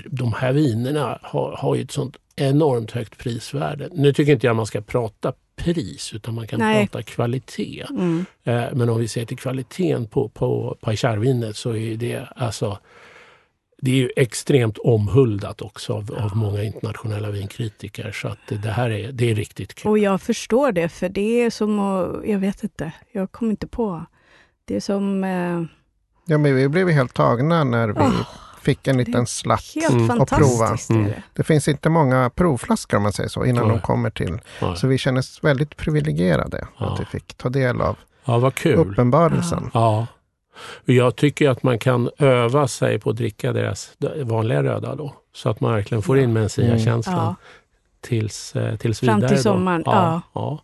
de här vinerna har, har ju ett sånt enormt högt prisvärde. Nu tycker inte jag man ska prata pris, utan man kan Nej. prata kvalitet. Mm. Eh, Men om vi ser till kvaliteten på, på Pajkärvinet så är det alltså det är ju extremt omhuldat också av, av många internationella vinkritiker. Så att det, det här är, det är riktigt kul. Och jag förstår det, för det är som att, jag vet inte, jag kommer inte på. Det är som eh, Ja, men vi blev helt tagna när vi Åh, fick en liten slatt. helt Mm. Prova. Mm. det. Det finns inte många provflaskor om man säger så, innan Nej. de kommer till. Ja, Så vi känner oss väldigt privilegierade Ja. att vi fick ta del av ja vad kul. uppenbarelsen. Ja. Och Jag tycker att man kan öva sig på att dricka deras vanliga röda då. Så att man verkligen får in Mencia-känslan Ja, tills, eh, tills Fram vidare. till då. sommaren, Ja, ja. ja.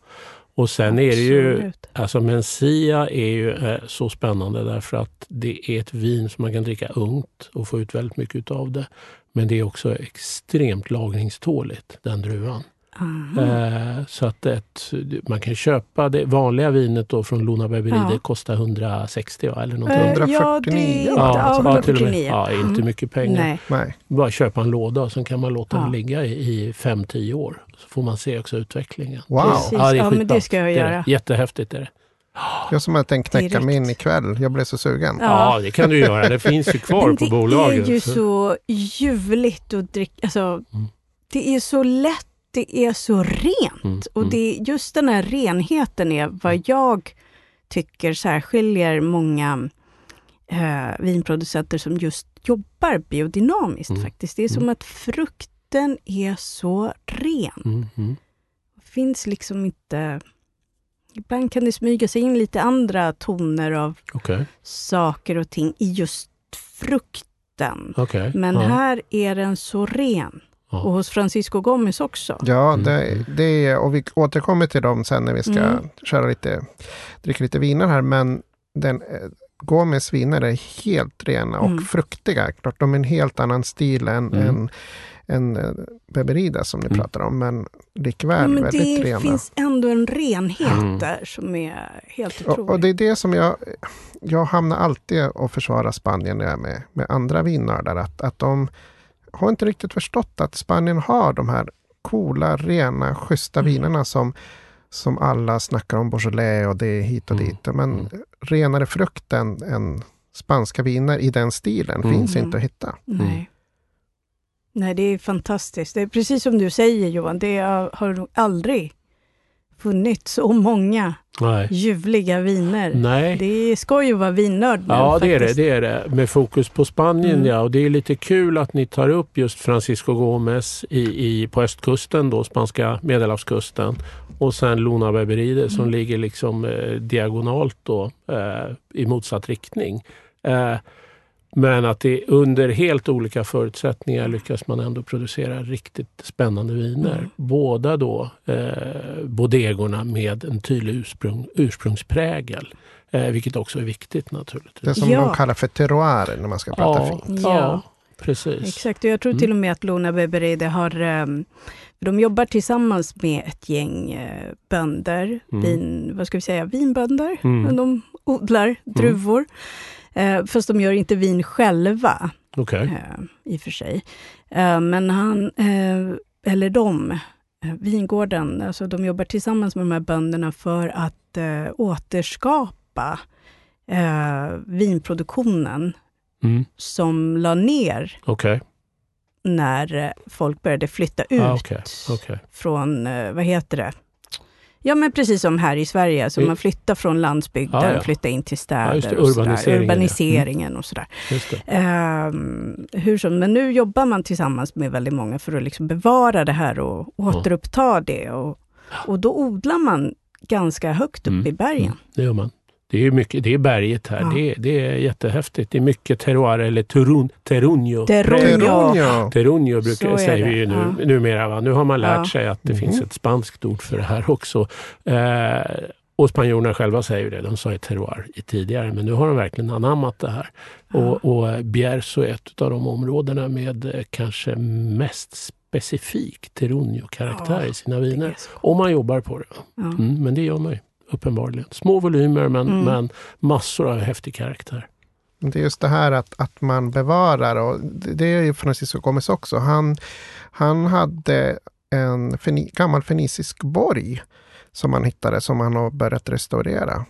Och sen är det ju. Alltså Mencia är ju eh, så spännande därför att det är ett vin som man kan dricka ungt och få ut väldigt mycket av det. Men det är också extremt lagringståligt, den druvan. Eh, så att ett, man kan köpa det vanliga vinet då från Luna Beveride, Ja. det kostar 160 va, eller någonting. Eh, 149, Ja, det är ja, ja, och med. 149. Ja, inte Mm. mycket pengar. Nej. Nej. Bara köpa en låda och sen kan man låta Ja. den ligga i, i 5-10 år. Så får man se också utvecklingen. Wow. Precis. Ja, det är Ja, men det ska jag Det är göra. det. Jättehäftigt är det. Jag som hade tänkt knäcka mig in Direkt. ikväll. Jag blev så sugen. Ja. Ja, det kan du göra. Det finns ju kvar på det bolaget. är ju så ljuvligt att dricka. Alltså, Mm. Det är så lätt, det är så rent. Mm, Och mm. det, just den här renheten är vad jag tycker särskiljer många eh, vinproducenter som just jobbar biodynamiskt Mm. faktiskt. Det är som Mm. att frukten är så ren. Mm, mm. Finns liksom inte... Ibland kan det smyga sig in lite andra toner av Okej, saker och ting i just frukten. okej. Men ja. här är den så ren. Ja. Och hos Francisco Gomez också. Ja, Mm. det, det är, och vi återkommer till dem sen när vi ska Mm. köra lite, dricka lite viner här. Men den, eh, Gomes viner är helt rena och Mm. fruktiga. Klart, de är en helt annan stil än, Mm. än, än eh, Beberida som ni Mm. pratar om. Men likväl Ja, men väldigt det rena. finns ändå en renhet Mm. där som är helt Och, otrolig. och det är det som jag, jag hamnar alltid och försvara Spanien när jag är med, med andra vinnördar. Att, att de har inte riktigt förstått att Spanien har de här coola, rena, schyssta Mm. vinerna som, som alla snackar om Beaujolais och det hit och Mm. dit. Men Mm. renare frukt än, än spanska viner i den stilen Mm. finns Mm. inte att hitta. Nej. Nej, det är fantastiskt. Det är precis som du säger Johan, det har har nog aldrig funnits så många Nej. ljuvliga viner. Nej. Det skoj att vara vinnörd nu Ja, det är det, det är det. Med fokus på Spanien, Mm. ja. Och det är lite kul att ni tar upp just Francisco Gómez i, i, på östkusten, då, spanska medelhavskusten. Och sen Luna Beberide som Mm. ligger liksom eh, diagonalt då, eh, i motsatt riktning. Eh, men att det under helt olika förutsättningar lyckas man ändå producera riktigt spännande viner. Mm. Båda då eh, bodegorna med en tydlig ursprung, ursprungsprägel. Eh, vilket också är viktigt naturligtvis. Det som Ja. de kallar för terroir när man ska prata ja, fint. ja, Ja. precis. Exakt, och jag tror Mm. till och med att Luna Beberide har... ehm, de jobbar tillsammans med ett gäng eh, bönder, Mm. vin, vad ska vi säga, vinbönder. Mm. Men de odlar druvor. Eh, fast de gör inte vin själva, Okej. eh, i och för sig. Eh, men han, eh, eller de, eh, vingården, alltså de jobbar tillsammans med de här bönderna för att eh, återskapa vinproduktionen Mm. som la ner Okej. när folk började flytta ut Ah, okej. från, vad heter det? Ja, men precis som här i Sverige, så I- man flyttar från landsbygden, Ah, ja. flyttar in till Ja, städer just det, och urbaniseringen, ja. urbaniseringen och sådär. Ehm, hur som, men nu jobbar man tillsammans med väldigt många för att liksom bevara det här och återuppta det. Och, och då odlar man ganska högt upp Mm, i bergen. Mm, det gör man. Det är, mycket, det är berget här. Ja. Det, är, det är jättehäftigt. Det är mycket terroir eller terun, terunio. Terunio. Terroir. Terunio brukar, säger det, vi ju nu, ja. numera. Va? Nu har man lärt Ja. sig att det Mhm. finns ett spanskt ord för det här också. Eh, och spanjorerna själva säger ju det. De sa ju terroir i tidigare, men nu har de verkligen anammat det här. Och, och Bierzo är ett av de områdena med eh, kanske mest specifik terunio-karaktär Ja, i sina viner. Om man jobbar på det. Ja. Mm, men det gör man ju uppenbarligen. Små volymer men, Mm. men massor av häftig karaktär. Det är just det här att, att man bevarar och det är ju Francisco Gomez också. Han, han hade en feni, gammal fenicisk borg som han hittade som han har börjat restaurera.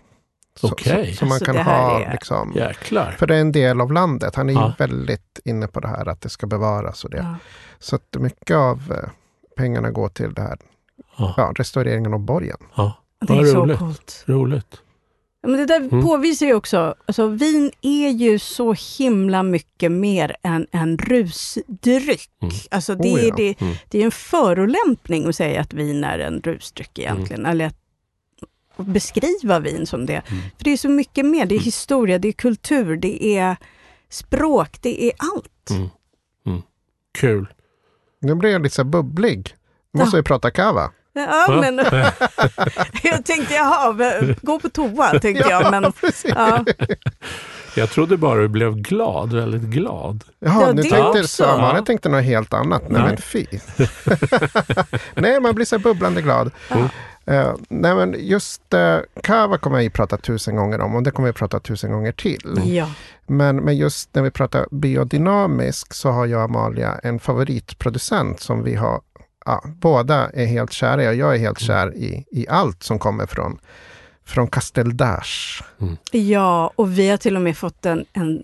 Så, Okej. så, så man Alltså, kan ha är- liksom, Jäklar. för det är en del av landet. Han är ju Ja. väldigt inne på det här att det ska bevaras och det. Ja. Så att mycket av eh, pengarna går till det här, Ja, ja, restaureringen av borgen. Det är Vad så roligt. coolt. Roligt. Men det där Mm. påvisar ju också, alltså vin är ju så himla mycket mer än en rusdryck. Mm. Alltså det, Oh, är ja. det, Mm. det är en förolämpning att säga att vin är en rusdryck egentligen. Eller att beskriva vin som det. Mm. För det är så mycket mer. Det är Mm. historia, det är kultur, det är språk, det är allt. Mm. Mm. Kul. Nu blir jag lite så bubblig. Nu Ja. måste vi prata kava. Ja, Ja. men jag tänkte, jaha, gå på toa, tänkte jag. Men, ja, Jag trodde bara du blev glad, väldigt glad. Jaha, Ja, nu det tänkte också. så, man tänkte något helt annat. Nej, Nej. men fy. nej, man blir så bubblande glad. Mm. Eh, nej, men just uh, kava kommer jag prata tusen gånger om och det kommer vi prata tusen gånger till. ja. Men, men just när vi pratar biodynamisk så har jag och Amalia en favoritproducent som vi har, ja, båda är helt kära och jag är helt kär i, i allt som kommer från, från Castelldash. Ja, och vi har till och med fått en, en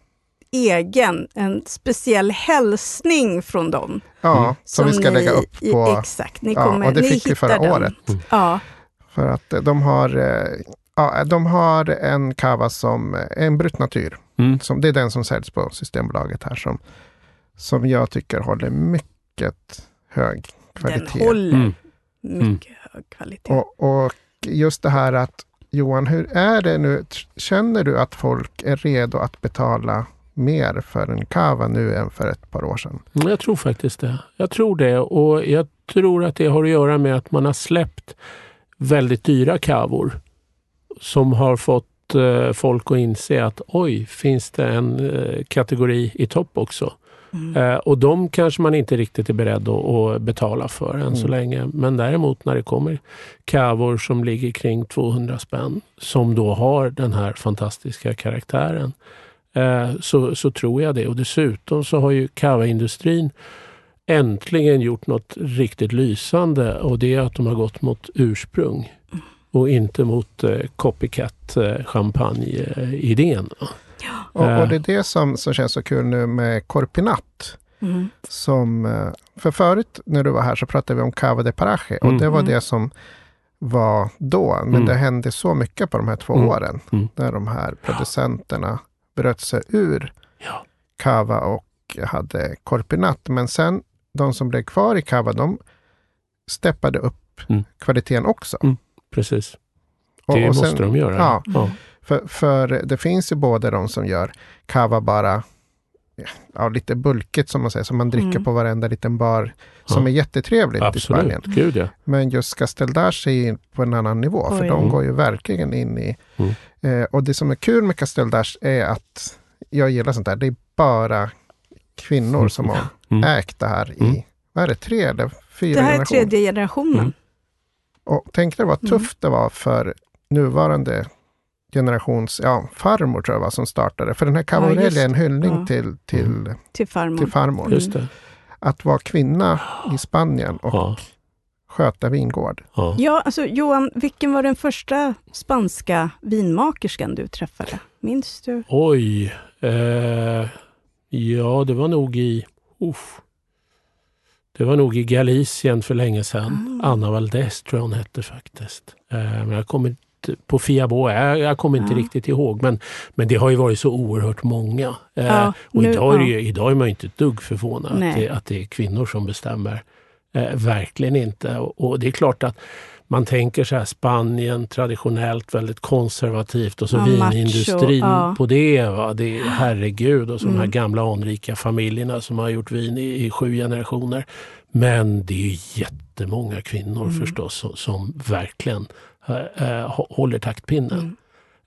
egen, en speciell hälsning från dem. Ja, Mm. som, vi ska ni- lägga upp på, Exakt, ni ja, kommer, och det ni fick vi förra den. året. Ja, För att eh, de har, eh, ja, de har en kava som är en brut natur. Mm. Som, det är den som säljs på Systembolaget här som, som jag tycker håller mycket hög den kvalitet. håller Mm. mycket hög kvalitet. Och, och just det här att Johan, hur är det nu? Känner du att folk är redo att betala mer för en kava nu än för ett par år sedan? Mm, Jag tror faktiskt det. Jag tror det och jag tror att det har att göra med att man har släppt väldigt dyra kavor som har fått eh, folk att inse att oj, finns det en eh, kategori i topp också? Mm. Eh, och de kanske man inte riktigt är beredd att, betala för än så Mm. länge. Men däremot när det kommer kavor som ligger kring 200 spänn som då har den här fantastiska karaktären eh, så, så tror jag det. Och dessutom så har ju kavaindustrin äntligen gjort något riktigt lysande och det är att de har gått mot ursprung och inte mot eh, copycat eh, champagne-idén. Och, Eh. och det är det som, som känns så kul nu med Corpinat. Mm. Som, eh, för förut när du var här så pratade vi om Cava de Paraje och Mm. det var Mm. det som var då. Men Mm. det hände så mycket på de här två Mm. åren. Mm. När de här producenterna bröt sig ur Ja. Cava och hade Corpinat. Men sen de som blev kvar i Cava, de steppade upp Mm. kvaliteten också. Mm. Precis, Och- det och måste sen- de göra. Ja, Ja. För, för det finns ju både de som gör kava bara ja, lite bulkigt som man säger, som man dricker Mm. på varenda liten bar. Som Ja. är jättetrevligt i Spanien. Absolut, gud ja. Men just Castelldars är ju på en annan nivå, för Oj. de Mm. går ju verkligen in i... Mm. Eh, och det som är kul med Castelldars är att jag gillar sånt där. Det är bara kvinnor som har Mm. ägt det här i, Mm. vad är det, tre eller fyra Det här är generationer. tredje generationen. Mm. Och tänk dig vad Mm. tufft det var för nuvarande generations, ja, farmor tror jag var som startade. För den här Ja, Cavarelli just är en hyllning Ja. till, till, Till farmor. till farmor. Just det. Att vara kvinna i Spanien och Ja. sköta vingård. Ja. Ja, alltså Johan, vilken var den första spanska vinmakerskan du träffade? Minns du? Oj. Eh, ja, det var nog i... Uff. Det var nog i Galicien för länge sedan. Ah. Anna Valdez tror jag hon hette faktiskt. Eh, men jag kommer inte på Fiabo, jag, jag kommer inte Ja. riktigt ihåg. Men, men det har ju varit så oerhört många. Eh, Ja, och nu- idag, är ju, idag är man inte ett dugg förvånad att det, att det är kvinnor som bestämmer. Eh, verkligen inte. Och, och det är klart att man tänker så här Spanien traditionellt väldigt konservativt och så Ja, vinindustrin macho, ja. på det. Va? det är, herregud, och så de här Mm. gamla anrika familjerna som har gjort vin i, i sju generationer. Men det är ju jättemånga kvinnor Mm. förstås som, som verkligen håller taktpinnen. Mm.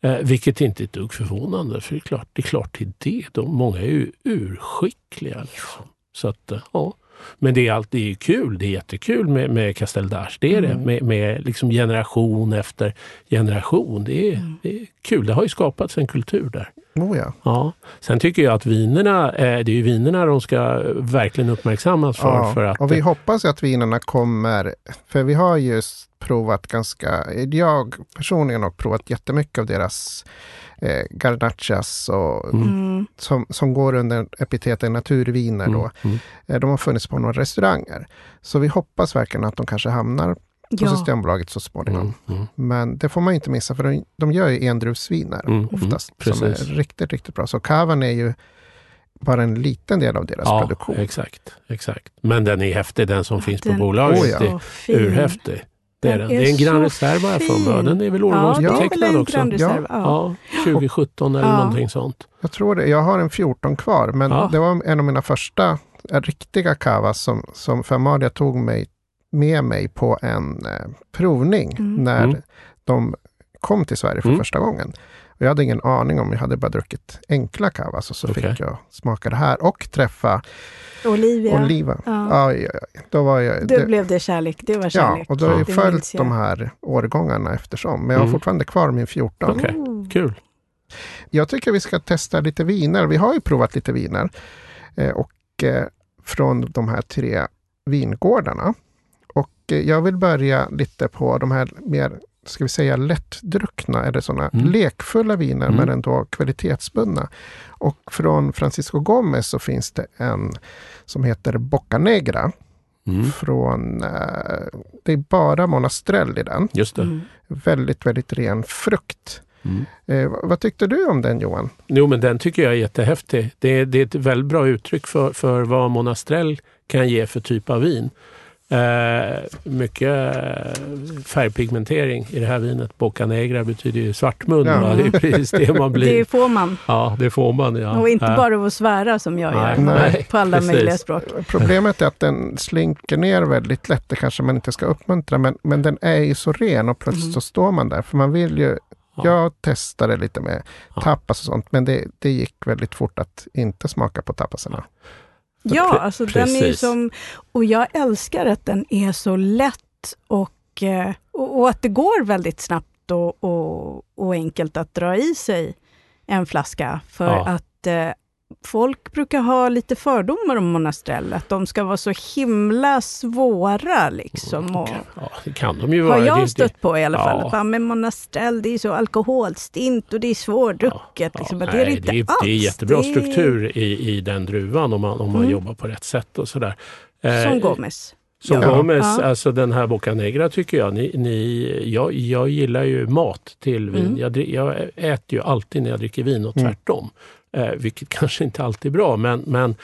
Eh, vilket inte är ett dugg förvånande, för det är klart det är, klart det, är det. De, många är ju urskickliga. Liksom. Så att, eh, ja. Men det är alltid kul, det är jättekul med, med Castelldars, det är det. Mm. Med, med liksom generation efter generation. Det är, Mm. det är kul, det har ju skapats en kultur där. Oh ja. Ja. Sen tycker jag att vinerna, eh, det är ju vinerna de ska verkligen uppmärksammas för. ja. för att, och vi hoppas ju att vinerna kommer, för vi har just provat ganska, jag personligen har provat jättemycket av deras eh, garnachas och Mm. Mm. som, som går under epiteten naturviner. Då. Mm, mm. Eh, De har funnits på några restauranger. Så vi hoppas verkligen att de kanske hamnar på Ja. Systembolaget så småningom. Mm, mm. Men det får man inte missa för de, de gör ju endruvsviner Mm, mm, oftast. som är riktigt, riktigt bra. Så kavan är ju bara en liten del av deras Ja, produktion. exakt, exakt. Men den är häftig, den som finns på Den- bolaget. Oh, ja. Är urhäftig. Det är, Den den. är det är en Grand Reserve har jag för. Den är väl Ja, årgångstecknad en också? Ja. Ja, 2017 eller Ja. någonting sånt. Jag tror det. Jag har en 14 kvar, men Ja. det var en av mina första riktiga kavas som, som för Amalia tog mig med mig på en eh, provning Mm. när Mm. de kom till Sverige för Mm. första gången. Och jag hade ingen aning om, jag hade bara druckit enkla kavas och så Okej. fick jag smaka det här och träffa Olivia. Oliva. Ja. Oj. Då var jag, Då det- blev det kärlek. Det var ja, kärlek. och då har jag följt de här årgångarna eftersom. Men jag har Mm. fortfarande kvar min 14. Okej. Oh. Kul. Jag tycker vi ska testa lite viner. Vi har ju provat lite viner. Eh, och eh, från de här tre vingårdarna. Eh, jag vill börja lite på de här mer, ska vi säga lättdruckna, eller sådana Mm. lekfulla viner Mm. men ändå kvalitetsbundna. Och från Francisco Gomez så finns det en som heter Bocca Negra. Mm. Från, eh, det är bara Monastrell i den. Just det. Mm. Väldigt, väldigt ren frukt. Mm. Eh, vad- vad tyckte du om den Johan? Jo, men den tycker jag är jättehäftig. Det är, det är ett väldigt bra uttryck för, för vad Monastrell kan ge för typ av vin. Eh, mycket eh, färgpigmentering i det här vinet. Bocca Negra betyder ju svartmun. Ja. Det är precis det man blir. Det får man. Ja, det får man. Ja. Och inte Ja. bara av att svära som jag Nej, gör. nej, på alla precis. möjliga språk. Problemet är att den slinker ner väldigt lätt. Det kanske man inte ska uppmuntra. Men, men den är ju så ren och plötsligt Mm. så står man där. För man vill ju, Ja. jag testade lite med Ja. tapas och sånt. Men det, det gick väldigt fort att inte smaka på tapasarna. Ja, Pre- alltså den är precis. som... Och jag älskar att den är så lätt och, eh, och, och att det går väldigt snabbt och, och, och enkelt att dra i sig en flaska. För Ja. att eh, folk brukar ha lite fördomar om Monastrell, att de ska vara så himla svåra liksom. Och, Ja, det kan de ju vara. har jag stött på i alla fall. Ja. Att, bara, men Monastrell, det är så alkoholstint och det är svårdrucket. Ja, liksom. ja, det är det inte det är, alls. Det är jättebra Det struktur i, i den druvan om man, om man Mm. jobbar på rätt sätt och sådär. Eh, Som Gomes. Som Ja. Gomes, Ja. alltså den här Boca Negra tycker jag, ni, ni, jag, jag gillar ju mat till vin. Mm. Jag, jag äter ju alltid när jag dricker vin och Mm. tvärtom. Eh, Eh, vilket kanske inte alltid är bra men, men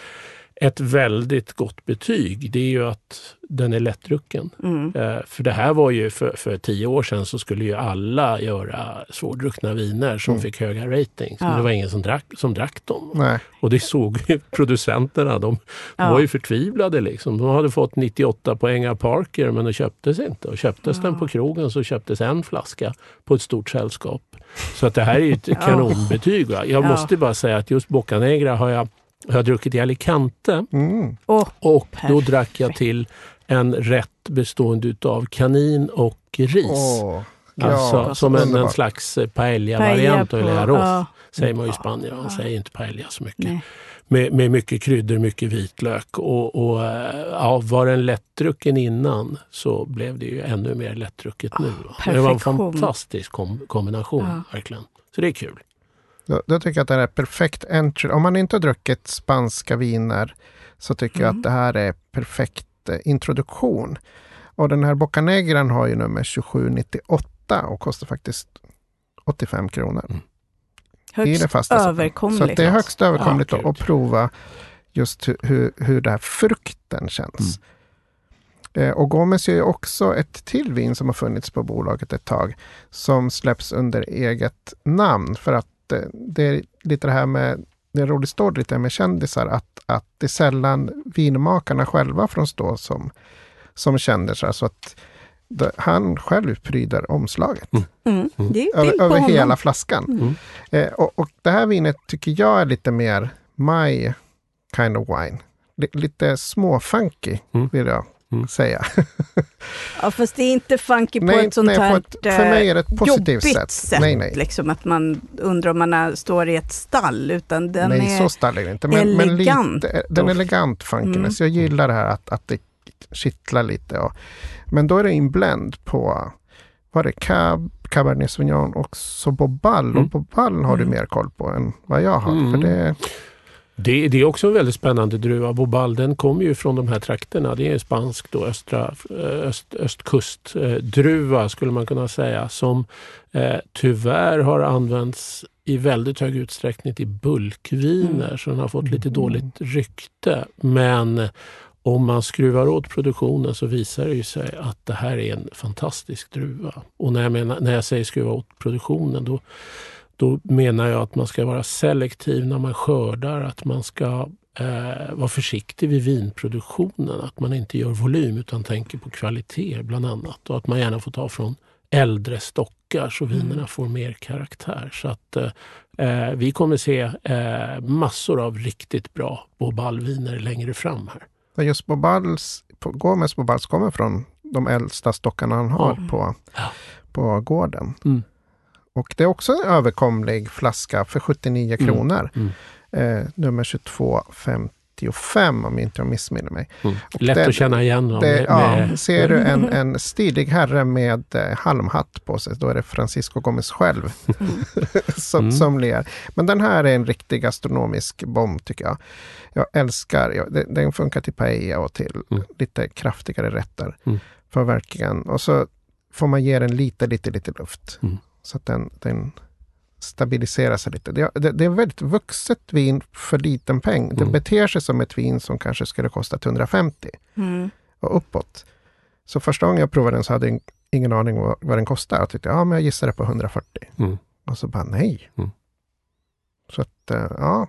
ett väldigt gott betyg det är ju att den är lättdrucken. Mm. Eh, för det här var ju för, för tio år sedan så skulle ju alla göra svårdruckna viner som Mm. fick höga ratings. Men Ja. det var ingen som drack, som drack dem. Nej. Och det såg ju producenterna. De Ja. var ju förtvivlade. Liksom. De hade fått 98 poäng av Parker men det köptes inte. Och köptes den Ja. på krogen så köptes en flaska på ett stort sällskap. Så att det här är ju ett kanonbetyg. Va? Jag Ja. måste bara säga att just Boca Negra har jag, har jag druckit i Alicante Mm. Och, och då Perfekt. drack jag till en rätt bestående av kanin och ris. Åh, Alltså, ja, som en, en slags eh, paella paella-variant på- eller arroz. ja. Säger man i. Spanien, man Ja. säger inte paella så mycket. Nej. Med, med mycket kryddor, mycket vitlök. Och, och eh, ja, var den lättdrucken innan så blev det ju ännu mer lättdrucket nu. va. Det var en fantastisk kom, kombination, Ja. verkligen. Så det är kul. Då, då tycker jag att det här är perfekt entry. Om man inte har druckit spanska viner så tycker jag Mm. att det här är perfekt eh, introduktion. Och den här Boca Negran har ju nummer 2798 och kostar faktiskt 85 kronor. Mm. I det Högst fasta så- överkomligt. Så att det är högst överkomligt Ja, att- prova just hur, hur, hur den här frukten känns. Eh, och Gomes är ju också ett till vin som har funnits på bolaget ett tag. Som släpps under eget namn. För att det är lite det här med, det är en rolig story lite med kändisar. Att, att det är sällan vinmakarna själva får stå som, som kändisar. Så att det, han själv pryder omslaget. Mm. Det är ju Över, över hela flaskan. Mm. Eh, och, och det här vinet tycker jag är lite mer my kind of wine. Li- lite småfunky Mm. vill jag Mm. säga. Ja, fast det är inte funky på nej, ett sånt nej, här ett, för mig är det ett positivt jobbigt sätt. sätt. Nej, nej. Liksom att man undrar om man är, står i ett stall. Utan den nej, är... så stark är det inte. Men, men elegant lite, den och- elegant funkiness. Mm. Jag gillar det här att, att det kittlar lite. Och, men då är det en blend på vad är det, Cab, Cabernet Sauvignon och så Bobal. Mm. Och Bobal har du Mm. mer koll på än vad jag har. Mm. För det, Det, det är också en väldigt spännande druva. Bobal den kommer ju från de här trakterna. Det är en spansk då, östra, eh, öst, östkustdruva skulle man kunna säga. Som eh, tyvärr har använts i väldigt hög utsträckning till bulkviner. Mm. Så den har fått lite Mm. dåligt rykte. Men om man skruvar åt produktionen så visar det ju sig att det här är en fantastisk druva. Och när jag, menar, när jag säger skruva åt produktionen då då menar jag att man ska vara selektiv när man skördar, att man ska eh, vara försiktig vid vinproduktionen, att man inte gör volym utan tänker på kvalitet bland annat och att man gärna får ta från äldre stockar så vinerna Mm. får mer karaktär. Så att eh, eh, vi kommer se eh, massor av riktigt bra Bobal-viner längre fram här. Men just Bobals, Gomes Bobals kommer från de äldsta stockarna han har Ja. på, Ja. på gården. Mm. Och det är också en överkomlig flaska för 79 Mm. kronor. Mm. Eh, nummer 2255 om inte jag missminner mig. Mm. Lätt det- att känna igen. Det, med, ja, med, ser du en, en stilig herre med eh, halmhatt på sig, då är det Francisco Gomez själv som, Mm. som ler. Men den här är en riktig gastronomisk bomb tycker jag. Jag älskar, ja, den, den funkar till paella och till Mm. lite kraftigare rätter. Mm. För verkligen, och så får man ge den lite, lite, lite luft. Så att den, den stabiliserar sig lite. Det, det, det är väldigt vuxet vin för liten peng. Det Mm. beter sig som ett vin som kanske skulle kosta 150 Mm. och uppåt. Så första gången jag provade den så hade jag ingen aning vad, vad den kostade. Jag tyckte, ja men jag gissade på 140. Mm. Och så bara nej. Mm. Så att, eh, ja.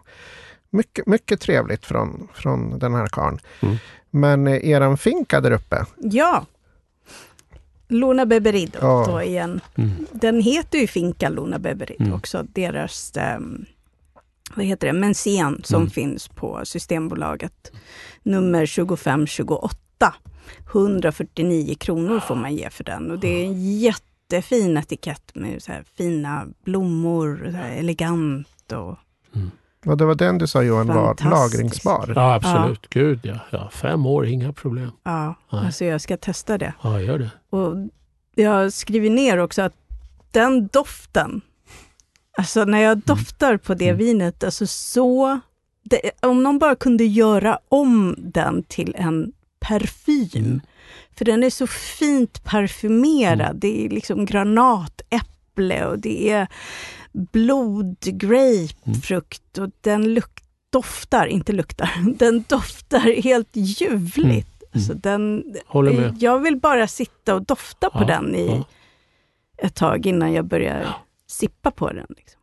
Mycket, mycket trevligt från, från den här karln. Mm. Men eh, eran finka där uppe, Ja. Luna Beberido Ja. då igen. Mm. Den heter ju Finca Luna Beberido Mm. också. Deras, ehm, vad heter det, Mensian som Mm. finns på Systembolaget. Nummer 2528. 149 kronor får man ge för den. Och det är en jättefin etikett med så här fina blommor, så här elegant och Mm. Och det var den du sa Johan var lagringsbar. Ja, absolut. Gud ja. ja. Fem år, inga problem. Ja, Nej. alltså jag ska testa det. Ja, gör det. Och jag har skrivit ner också att den doften, alltså när jag doftar på det Mm. vinet, alltså så... Det, om någon bara kunde göra om den till en parfym, Mm. för den är så fint parfymerad. Mm. Det är liksom granatäpple och det är blodgrapefrukt och den luk, doftar, inte luktar, den doftar helt ljuvligt. Alltså den, Håller med. jag vill bara sitta och dofta på Ja, den i ja. ett tag innan jag börjar sippa på den. Liksom.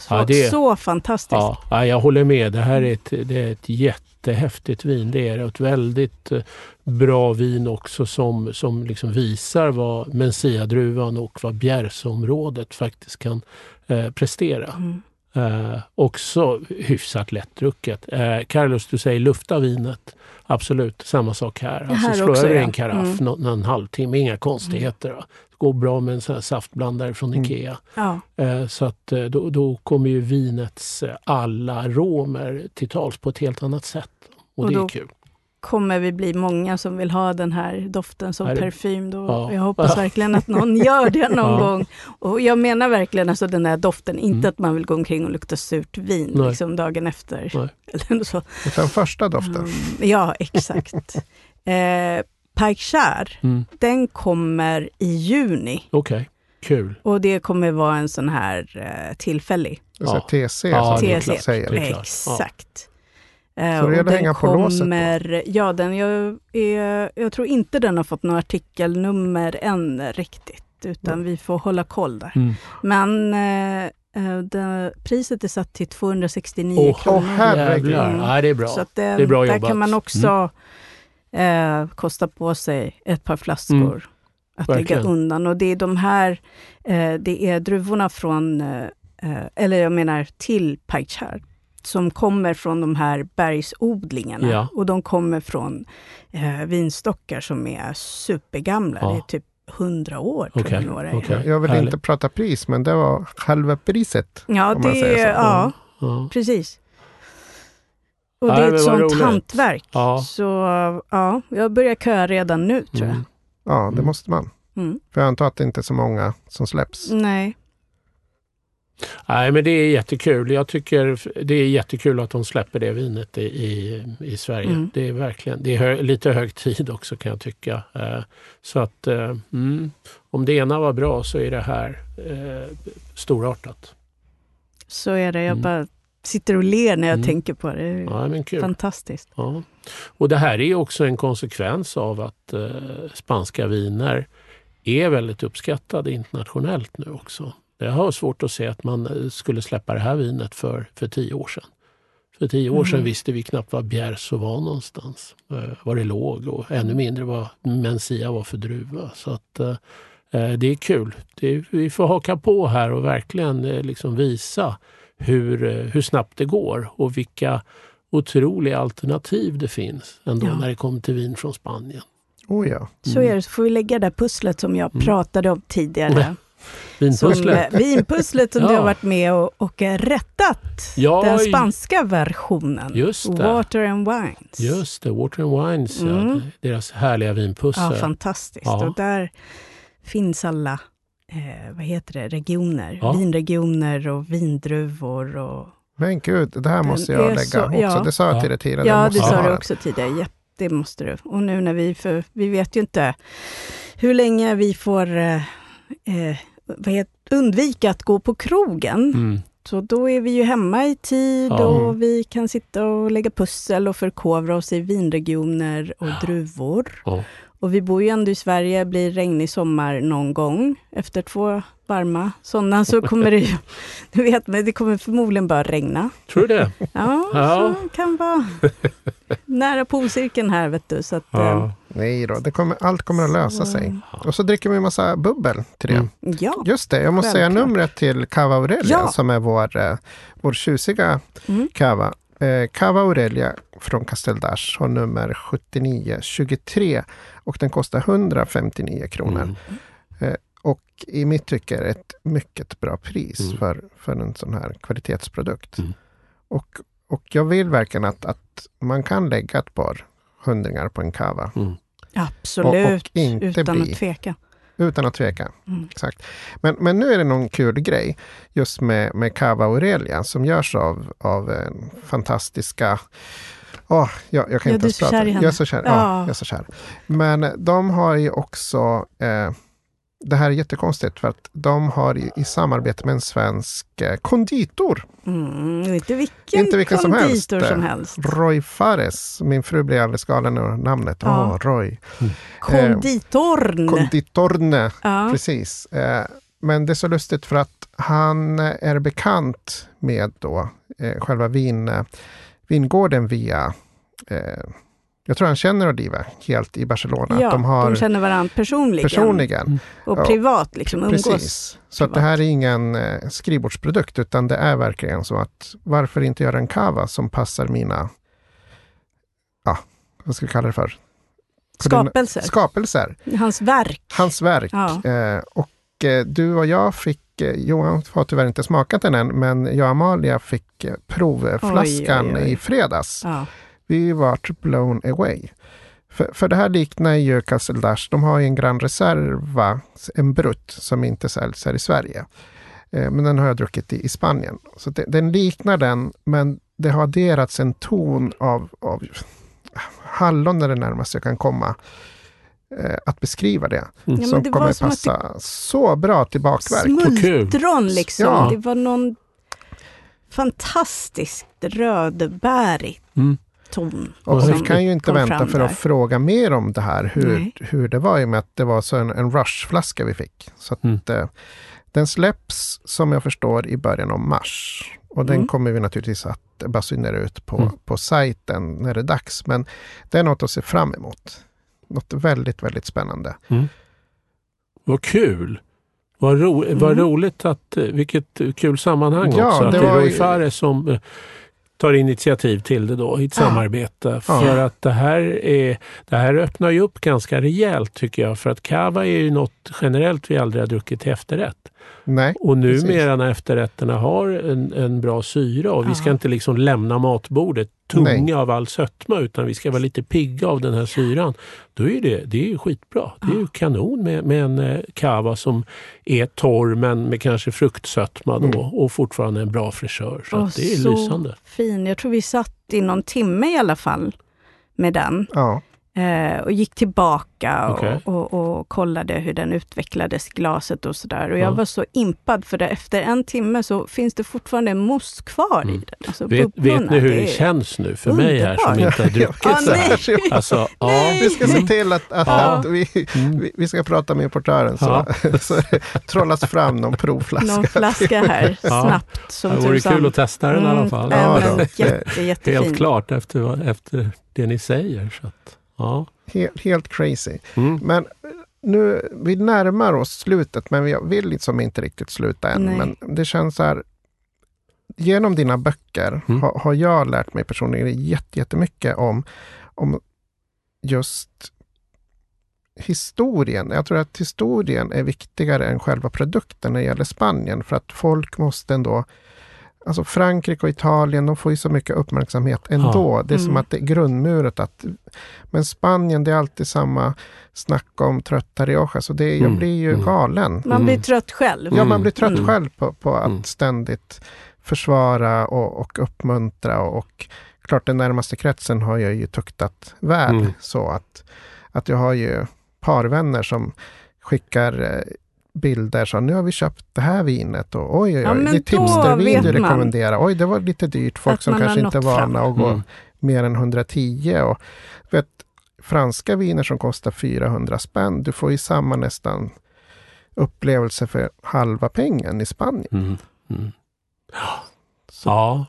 Så, Ja, det- så fantastiskt. Ja, ja, jag håller med. Det här är ett, det är ett jättehäftigt vin. Det är ett väldigt eh, bra vin också som, som liksom visar vad Mencia-druvan och vad Bjärsområdet faktiskt kan eh, prestera. Mm. Eh, också hyfsat lättdrucket. Eh, Carlos, du säger lufta vinet. Absolut, samma sak här. Alltså Här slå också, över ja. en karaff Mm. nå- någon halvtimme, inga konstigheter. va. Det går bra med en sån här saftblandare från Mm. Ikea. Ja. Eh, Så att eh, då, då kommer ju vinets eh, alla aromer till tals på ett helt annat sätt. Och, Och det är då- kul. kommer vi bli många som vill ha den här doften som det- parfym. Då. Ja. Jag hoppas verkligen att någon gör det någon Ja. gång. Och jag menar verkligen alltså den här doften, inte Mm. att man vill gå omkring och lukta surt vin Nej. liksom dagen efter. Nej. Eller så. Den första doften. Mm, ja, exakt. eh, Paikshar, Mm. den kommer i juni. Okej, kul. Och det kommer vara en sån här eh, tillfällig. Ja. TC Ja, som klart. säger. Exakt. Så Eh, det och gäller att den hänga på låset då? kommer, Ja, den, jag, är, jag tror inte den har fått något artikelnummer än riktigt, utan vi får hålla koll där. Mm. Men eh, eh, det, priset är satt till 269 Åh, kronor. herregud. Jävlar. Mm. Ja, det är bra. Så att det, Det är bra där jobbat. Mm. kan man också eh, kosta på sig ett par flaskor Mm. att Verkligen. lägga undan. Och det är de här, eh, det är druvorna från, eh, eller jag menar till Paichar, som kommer från de här bergsodlingarna. Ja. Och de kommer från eh, vinstockar som är supergamla. Ja. Det är typ 100 år tror Okej, jag några okej. Jag vill Härligt. inte prata pris, men det var halva priset. Ja, Om man det säger så. är, ja, Ja. precis. Och det är ett sånt roligt. hantverk. Ja. Så ja, jag börjar köa redan nu tror jag. Mm. Ja, det Mm. måste man. Mm. För jag antar att det inte är så många som släpps. Nej. Nej, men det är jättekul. Jag tycker det är jättekul att de släpper det vinet i, i, i Sverige. Mm. Det är verkligen det är hö, lite hög tid också kan jag tycka. Eh, så att eh, mm, om det ena var bra så är det här eh, storartat. Så är det. Jag Mm. bara sitter och ler när jag Mm. tänker på det. Det Ja, fantastiskt. Ja. Och det här är också en konsekvens av att eh, spanska viner är väldigt uppskattade internationellt nu också. Jag har svårt att se att man eh, skulle släppa det här vinet för, för tio år sedan. För tio år sedan Mhm. visste vi knappt var Bjärso var någonstans. Eh, var det låg och ännu mindre vad Mencia var för druva. Så att eh, det är kul. Det, vi får haka på här och verkligen eh, liksom visa hur, eh, hur snabbt det går och vilka otroliga alternativ det finns ändå Ja. när det kommer till vin från Spanien. Oh ja. Så är det. Så får vi lägga det där pusslet som jag Mm. pratade om tidigare. Som, Vinpusslet. eh, vinpusslet som Ja. du har varit med och, och rättat. Ja, Den spanska versionen. Just det. Water and Wines. Just det, Water and Wines, ja, Mm. deras härliga vinpussel. Ja, fantastiskt. Ja. Och där finns alla eh, vad heter det, regioner. Ja. Vinregioner och vindruvor. Och, Men gud, det här måste jag lägga så- också. ja. Det sa jag Ja. till dig tidigare. ja, det sa du också tidigare. Ja, det måste du. Och nu när vi, för vi vet ju inte hur länge vi får eh, eh, vad undvika att gå på krogen. Mm. Så då är vi ju hemma i tid Ja. och vi kan sitta och lägga pussel och förkovra oss i vinregioner och druvor. Ja. Och vi bor ju ändå i Sverige, blir regnig sommar någon gång. Efter två varma sådana så kommer det ju, du vet, men det kommer förmodligen bara regna. Tror du det? Ja, Ja. så kan vara nära polcirkeln här vet du. Så att, Ja. Nej då, det kommer, allt kommer att lösa Så- sig. Och så dricker vi en massa bubbel till det. Mm. eh, ja. Just det, jag måste säga Självklart. numret till Cava Aurelia Ja. som är vår, eh, vår tjusiga Mm. Cava. Eh, Cava Aurelia från Casteldash har nummer 7923 och den kostar 159 kronor. Mm. Och i mitt tycke är det ett mycket bra pris Mm. för, för en sån här kvalitetsprodukt. Mm. Och, och jag vill verkligen att, att man kan lägga ett par hundringar på en kava. Mm. Absolut, Och- och inte utan bli- att tveka. Utan att tveka. Mm. Exakt. Men, men nu är det någon kul grej just med, med Cava Aurelia som görs av, av fantastiska Åh, jag, jag kan Ja, inte ens prata. Jag är så kär. Ja. Ja. jag är så kär. Men de har ju också eh, det här är jättekonstigt för att de har i, i samarbete med en svensk eh, konditor, Mm, inte vilken, Inte vilken som helst. konditor som helst. Roy Fares. Min fru blir alldeles galen över namnet. Ja. Roy. Konditorn. Konditorne. ja. Precis. Eh, men det är så lustigt för att han är bekant med då eh, själva vin, eh, vingården via eh, jag tror han känner Oliva helt i Barcelona. ja, de har känner varandra personligen. personligen. Och Ja, privat, liksom umgås. Precis. Så det här är ingen eh, skrivbordsprodukt utan det är verkligen så att varför inte göra en kava som passar mina, ja, vad ska vi kalla det för? Skapelser. Skapelser. Hans verk. Hans verk. Ja. Eh, och eh, du och jag fick, eh, Johan har tyvärr inte smakat den än, men jag och Amalia fick eh, provflaskan Oj, oj, oj. i fredags. Ja. Vi vart blown away. För, för det här liknar ju Castle Dash. De har ju en Gran Reserva, en Brut, som inte säljs här i Sverige. Eh, men den har jag druckit i, i Spanien. Så det, den liknar den, men det har adderats en ton av, av hallon är det närmaste jag kan komma eh, att beskriva det. Mm. Ja, men som det var kommer som att det- passa så bra till bakverk. Smultron liksom. Ja. Det var någon fantastiskt rödbärig Mm. Ton. Och vi kan ju inte vänta för där. att fråga mer om det här, hur, Nej. hur det var i och med att det var så en, en rushflaska vi fick. Så att, Mm. eh, den släpps som jag förstår i början av mars. Och den Mm. kommer vi naturligtvis att basunera ut på, Mm. på sajten när det är dags. Men det är något att se fram emot. Något väldigt, väldigt spännande. Vad kul! Vad, ro, vad Mm. roligt att, eh, vilket kul sammanhang Ja, också. Att det det är var Roy ju- Fares som eh, tar initiativ till det då i ett Ja. samarbete. För att det här, är, det här öppnar ju upp ganska rejält tycker jag. För att cava är ju något generellt vi aldrig har druckit till efterrätt. Nej, Och Precis. numera när efterrätterna har en, en bra syra och vi Ja. ska inte liksom lämna matbordet tunga Nej. av all sötma utan vi ska vara lite pigga av den här syran. Då är det, det är ju skitbra. Det är ju kanon med, med en eh, cava som är torr men med kanske fruktsötma då Mm. och fortfarande en bra fräschör. Så att det är så lysande. fin. Jag tror vi satt i någon timme i alla fall med den. ja. Eh, och gick tillbaka Okej. och, och, och kollade hur den utvecklades, glaset och sådär. Och jag Ja. var så impad för det. Efter en timme så finns det fortfarande en mousse kvar i Mm. den. Alltså Vet, vet ni hur det, är- känns nu för mig här som inte har druckit Ah, så här? Alltså, ja. Nej. Vi ska se till att, att, Ja. att vi, Mm. vi, vi ska prata med importören så, så det trollas fram någon provflaska. Någon flaska här, snabbt som Det vore tusan. kul att testa den i alla Mm, fall. Ja, jätte, jättefin. Helt klart efter, efter det ni säger. Så att, ja. Helt, helt crazy. Mm. Men nu, vi närmar oss slutet, men vi vill liksom inte riktigt sluta än. Nej. Men det känns så här, genom dina böcker Mm. har, har jag lärt mig personligen jätte- jättemycket om, om just historien. Jag tror att historien är viktigare än själva produkten när det gäller Spanien. För att folk måste ändå Alltså Frankrike och Italien, de får ju så mycket uppmärksamhet ändå. Det är som Mm. att det är grundmuret. Att, men Spanien, det är alltid samma snack om trötta Rioja. Så det, jag Mm. blir ju Mm. galen. Man blir Mm. trött själv. Ja, man blir trött Mm. själv på, på att ständigt försvara och, och uppmuntra. Och, och klart, den närmaste kretsen har jag ju tuktat väl. Mm. Så att, att jag har ju parvänner som skickar eh, bilder så nu har vi köpt det här vinet och oj oj Ja, oj, men det är tipstervin du rekommenderar. Oj, det var lite dyrt. Folk att som kanske inte är fram. vana att gå Mm. mer än 110. Och, vet, franska viner som kostar 400 spänn, du får ju samma nästan upplevelse för halva pengen i Spanien. Mm. Mm. Så, Ja.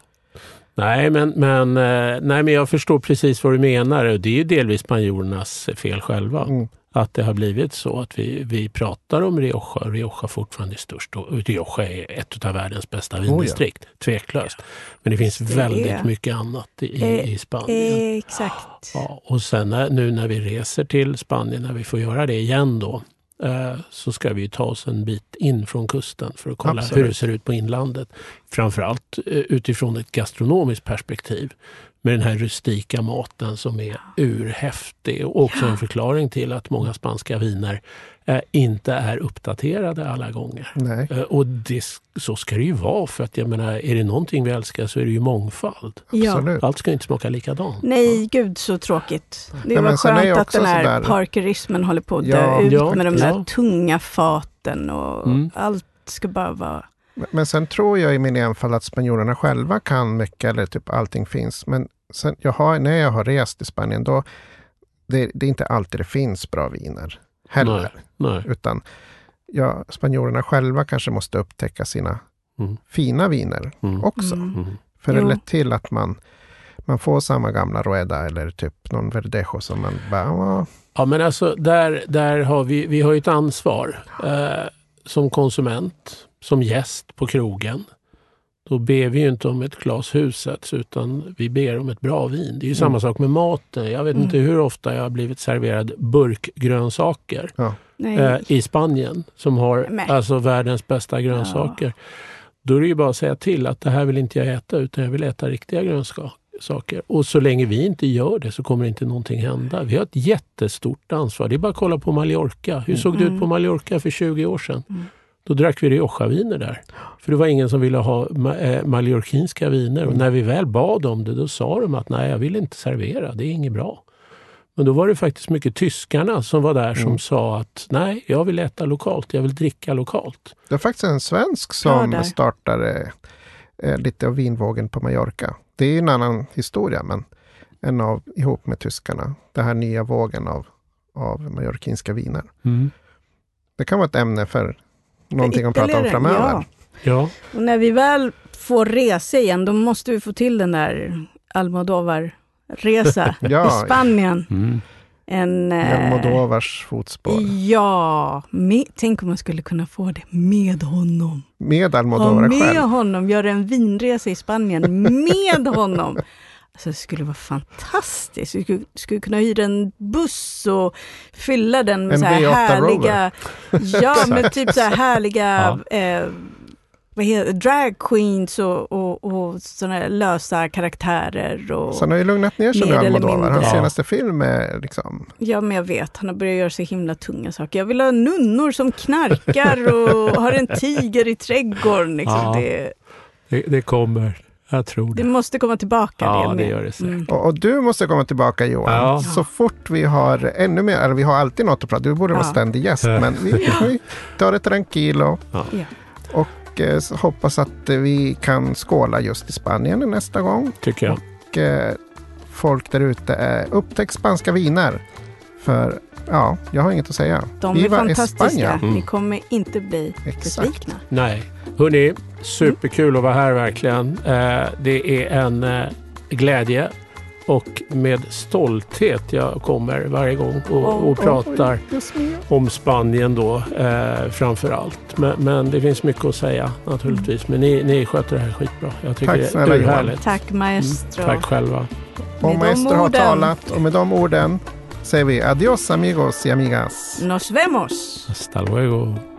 Nej men, men, eh, nej, men jag förstår precis vad du menar. Det är ju delvis spanjorernas fel själva. Mm, Att det har blivit så att vi, vi pratar om Rioja. Rioja fortfarande är störst. Och Rioja är ett av världens bästa vindistrikt. Tveklöst. Men det finns Det är- väldigt mycket annat i, Eh, i Spanien. Exakt. Ja, och sen när, nu när vi reser till Spanien, när vi får göra det igen då, eh, så ska vi ta oss en bit in från kusten för att kolla Absolut. hur det ser ut på inlandet. Framförallt eh, utifrån ett gastronomiskt perspektiv med den här rustika maten som är urhäftig och också en förklaring till att många spanska viner eh, inte är uppdaterade alla gånger. Nej. Eh, Och det, så ska det ju vara för att jag menar, är det någonting vi älskar så är det ju mångfald. Ja. Absolut. Allt ska inte smaka likadant. Nej, gud så tråkigt. Det Nej, var skönt att den här sådär- parkerismen håller på att dö Ja, ut ja, med de ja. där tunga faten och Mm. allt ska bara vara... Men sen tror jag i min enfald att spanjorerna själva kan mycket, eller typ allting finns. Men sen, jag har, när jag har rest i Spanien, då det, det är inte alltid det finns bra viner heller. Nej. Utan ja, spanjorerna själva kanske måste upptäcka sina Mm. fina viner Mm. också. Mm. Mm. För det är lätt till att man, man får samma gamla Rueda eller typ någon Verdejo som man bara, "Åh, Ja men alltså där, där har vi, vi har ett ansvar eh, som konsument, som gäst på krogen. Då ber vi ju inte om ett glas husets utan vi ber om ett bra vin. Det är ju samma Mm. sak med maten. Jag vet Mm. inte hur ofta jag har blivit serverad burkgrönsaker Nej. eh, i Spanien som har Men. alltså världens bästa grönsaker. Då är det ju bara att säga till att det här vill inte jag äta utan jag vill äta riktiga grönsaker. Och så länge vi inte gör det så kommer inte någonting hända. Vi har ett jättestort ansvar. Det är bara att kolla på Mallorca. Hur såg det ut på Mallorca för 20 år sedan? Mm. Då drack vi Rioja-viner där. För det var ingen som ville ha eh, mallorquinska viner. Och när vi väl bad om det då sa de att nej, jag vill inte servera. Det är inget bra. Men då var det faktiskt mycket tyskarna som var där som Mm. sa att nej, jag vill äta lokalt. Jag vill dricka lokalt. Det är faktiskt en svensk Ja, som där. startade eh, lite av vinvågen på Mallorca. Det är en annan historia, men en av, ihop med tyskarna, den här nya vågen av, av mallorquinska viner. Det kan vara ett ämne för någonting att prata om framöver. Ja. Ja, Och när vi väl får resa igen, då måste vi få till den där Almodovar-resa Ja. i Spanien. mm. En, eh, Almodovars fotspår. Ja, med, tänk om man skulle kunna få det med honom. Med Almodovar med själv. honom, göra en vinresa i Spanien med honom. Alltså, det skulle vara fantastiskt. Vi skulle, skulle kunna hyra en buss och fylla den med En så här V8 härliga, ja, med typ så här härliga eh, vad heter, drag queens och, och, och sådana lösa karaktärer. Och, Så han har ju lugnat ner sig nu, Almodovar. Hans Ja. senaste film är liksom... Ja, men jag vet. Han har börjat göra så himla tunga saker. Jag vill ha nunnor som knarkar och har en tiger i trädgården. Liksom. Ja. Det, det, det kommer. Jag tror det det. måste komma tillbaka. Ja, det gör det säkert. Mm. Och, och du måste komma tillbaka Johan. Ja. Så fort vi har ännu mer, eller vi har alltid något att prata, du borde vara Ja. ständig gäst, men vi, vi tar det tranquilo. Ja. Och eh, hoppas att eh, vi kan skåla just i Spanien nästa gång. Tycker jag. Och eh, folk där ute, eh, upptäck spanska viner. För ja, jag har inget att säga. De är Viva fantastiska. España. Mm. Ni kommer inte bli Exakt. besvikna. Nej. Hörni, superkul att vara här verkligen. Eh, det är en eh, glädje och med stolthet jag kommer varje gång och, och pratar om Spanien då eh, framför allt. Men, men det finns mycket att säga naturligtvis. Men ni, ni sköter det här skitbra. Jag tycker Tack det snälla, är Johan. urhärligt. Tack maestro. Mm, tack själva. Och Maestro har talat och med de orden säger vi adios amigos y amigas. Nos vemos! Hasta luego.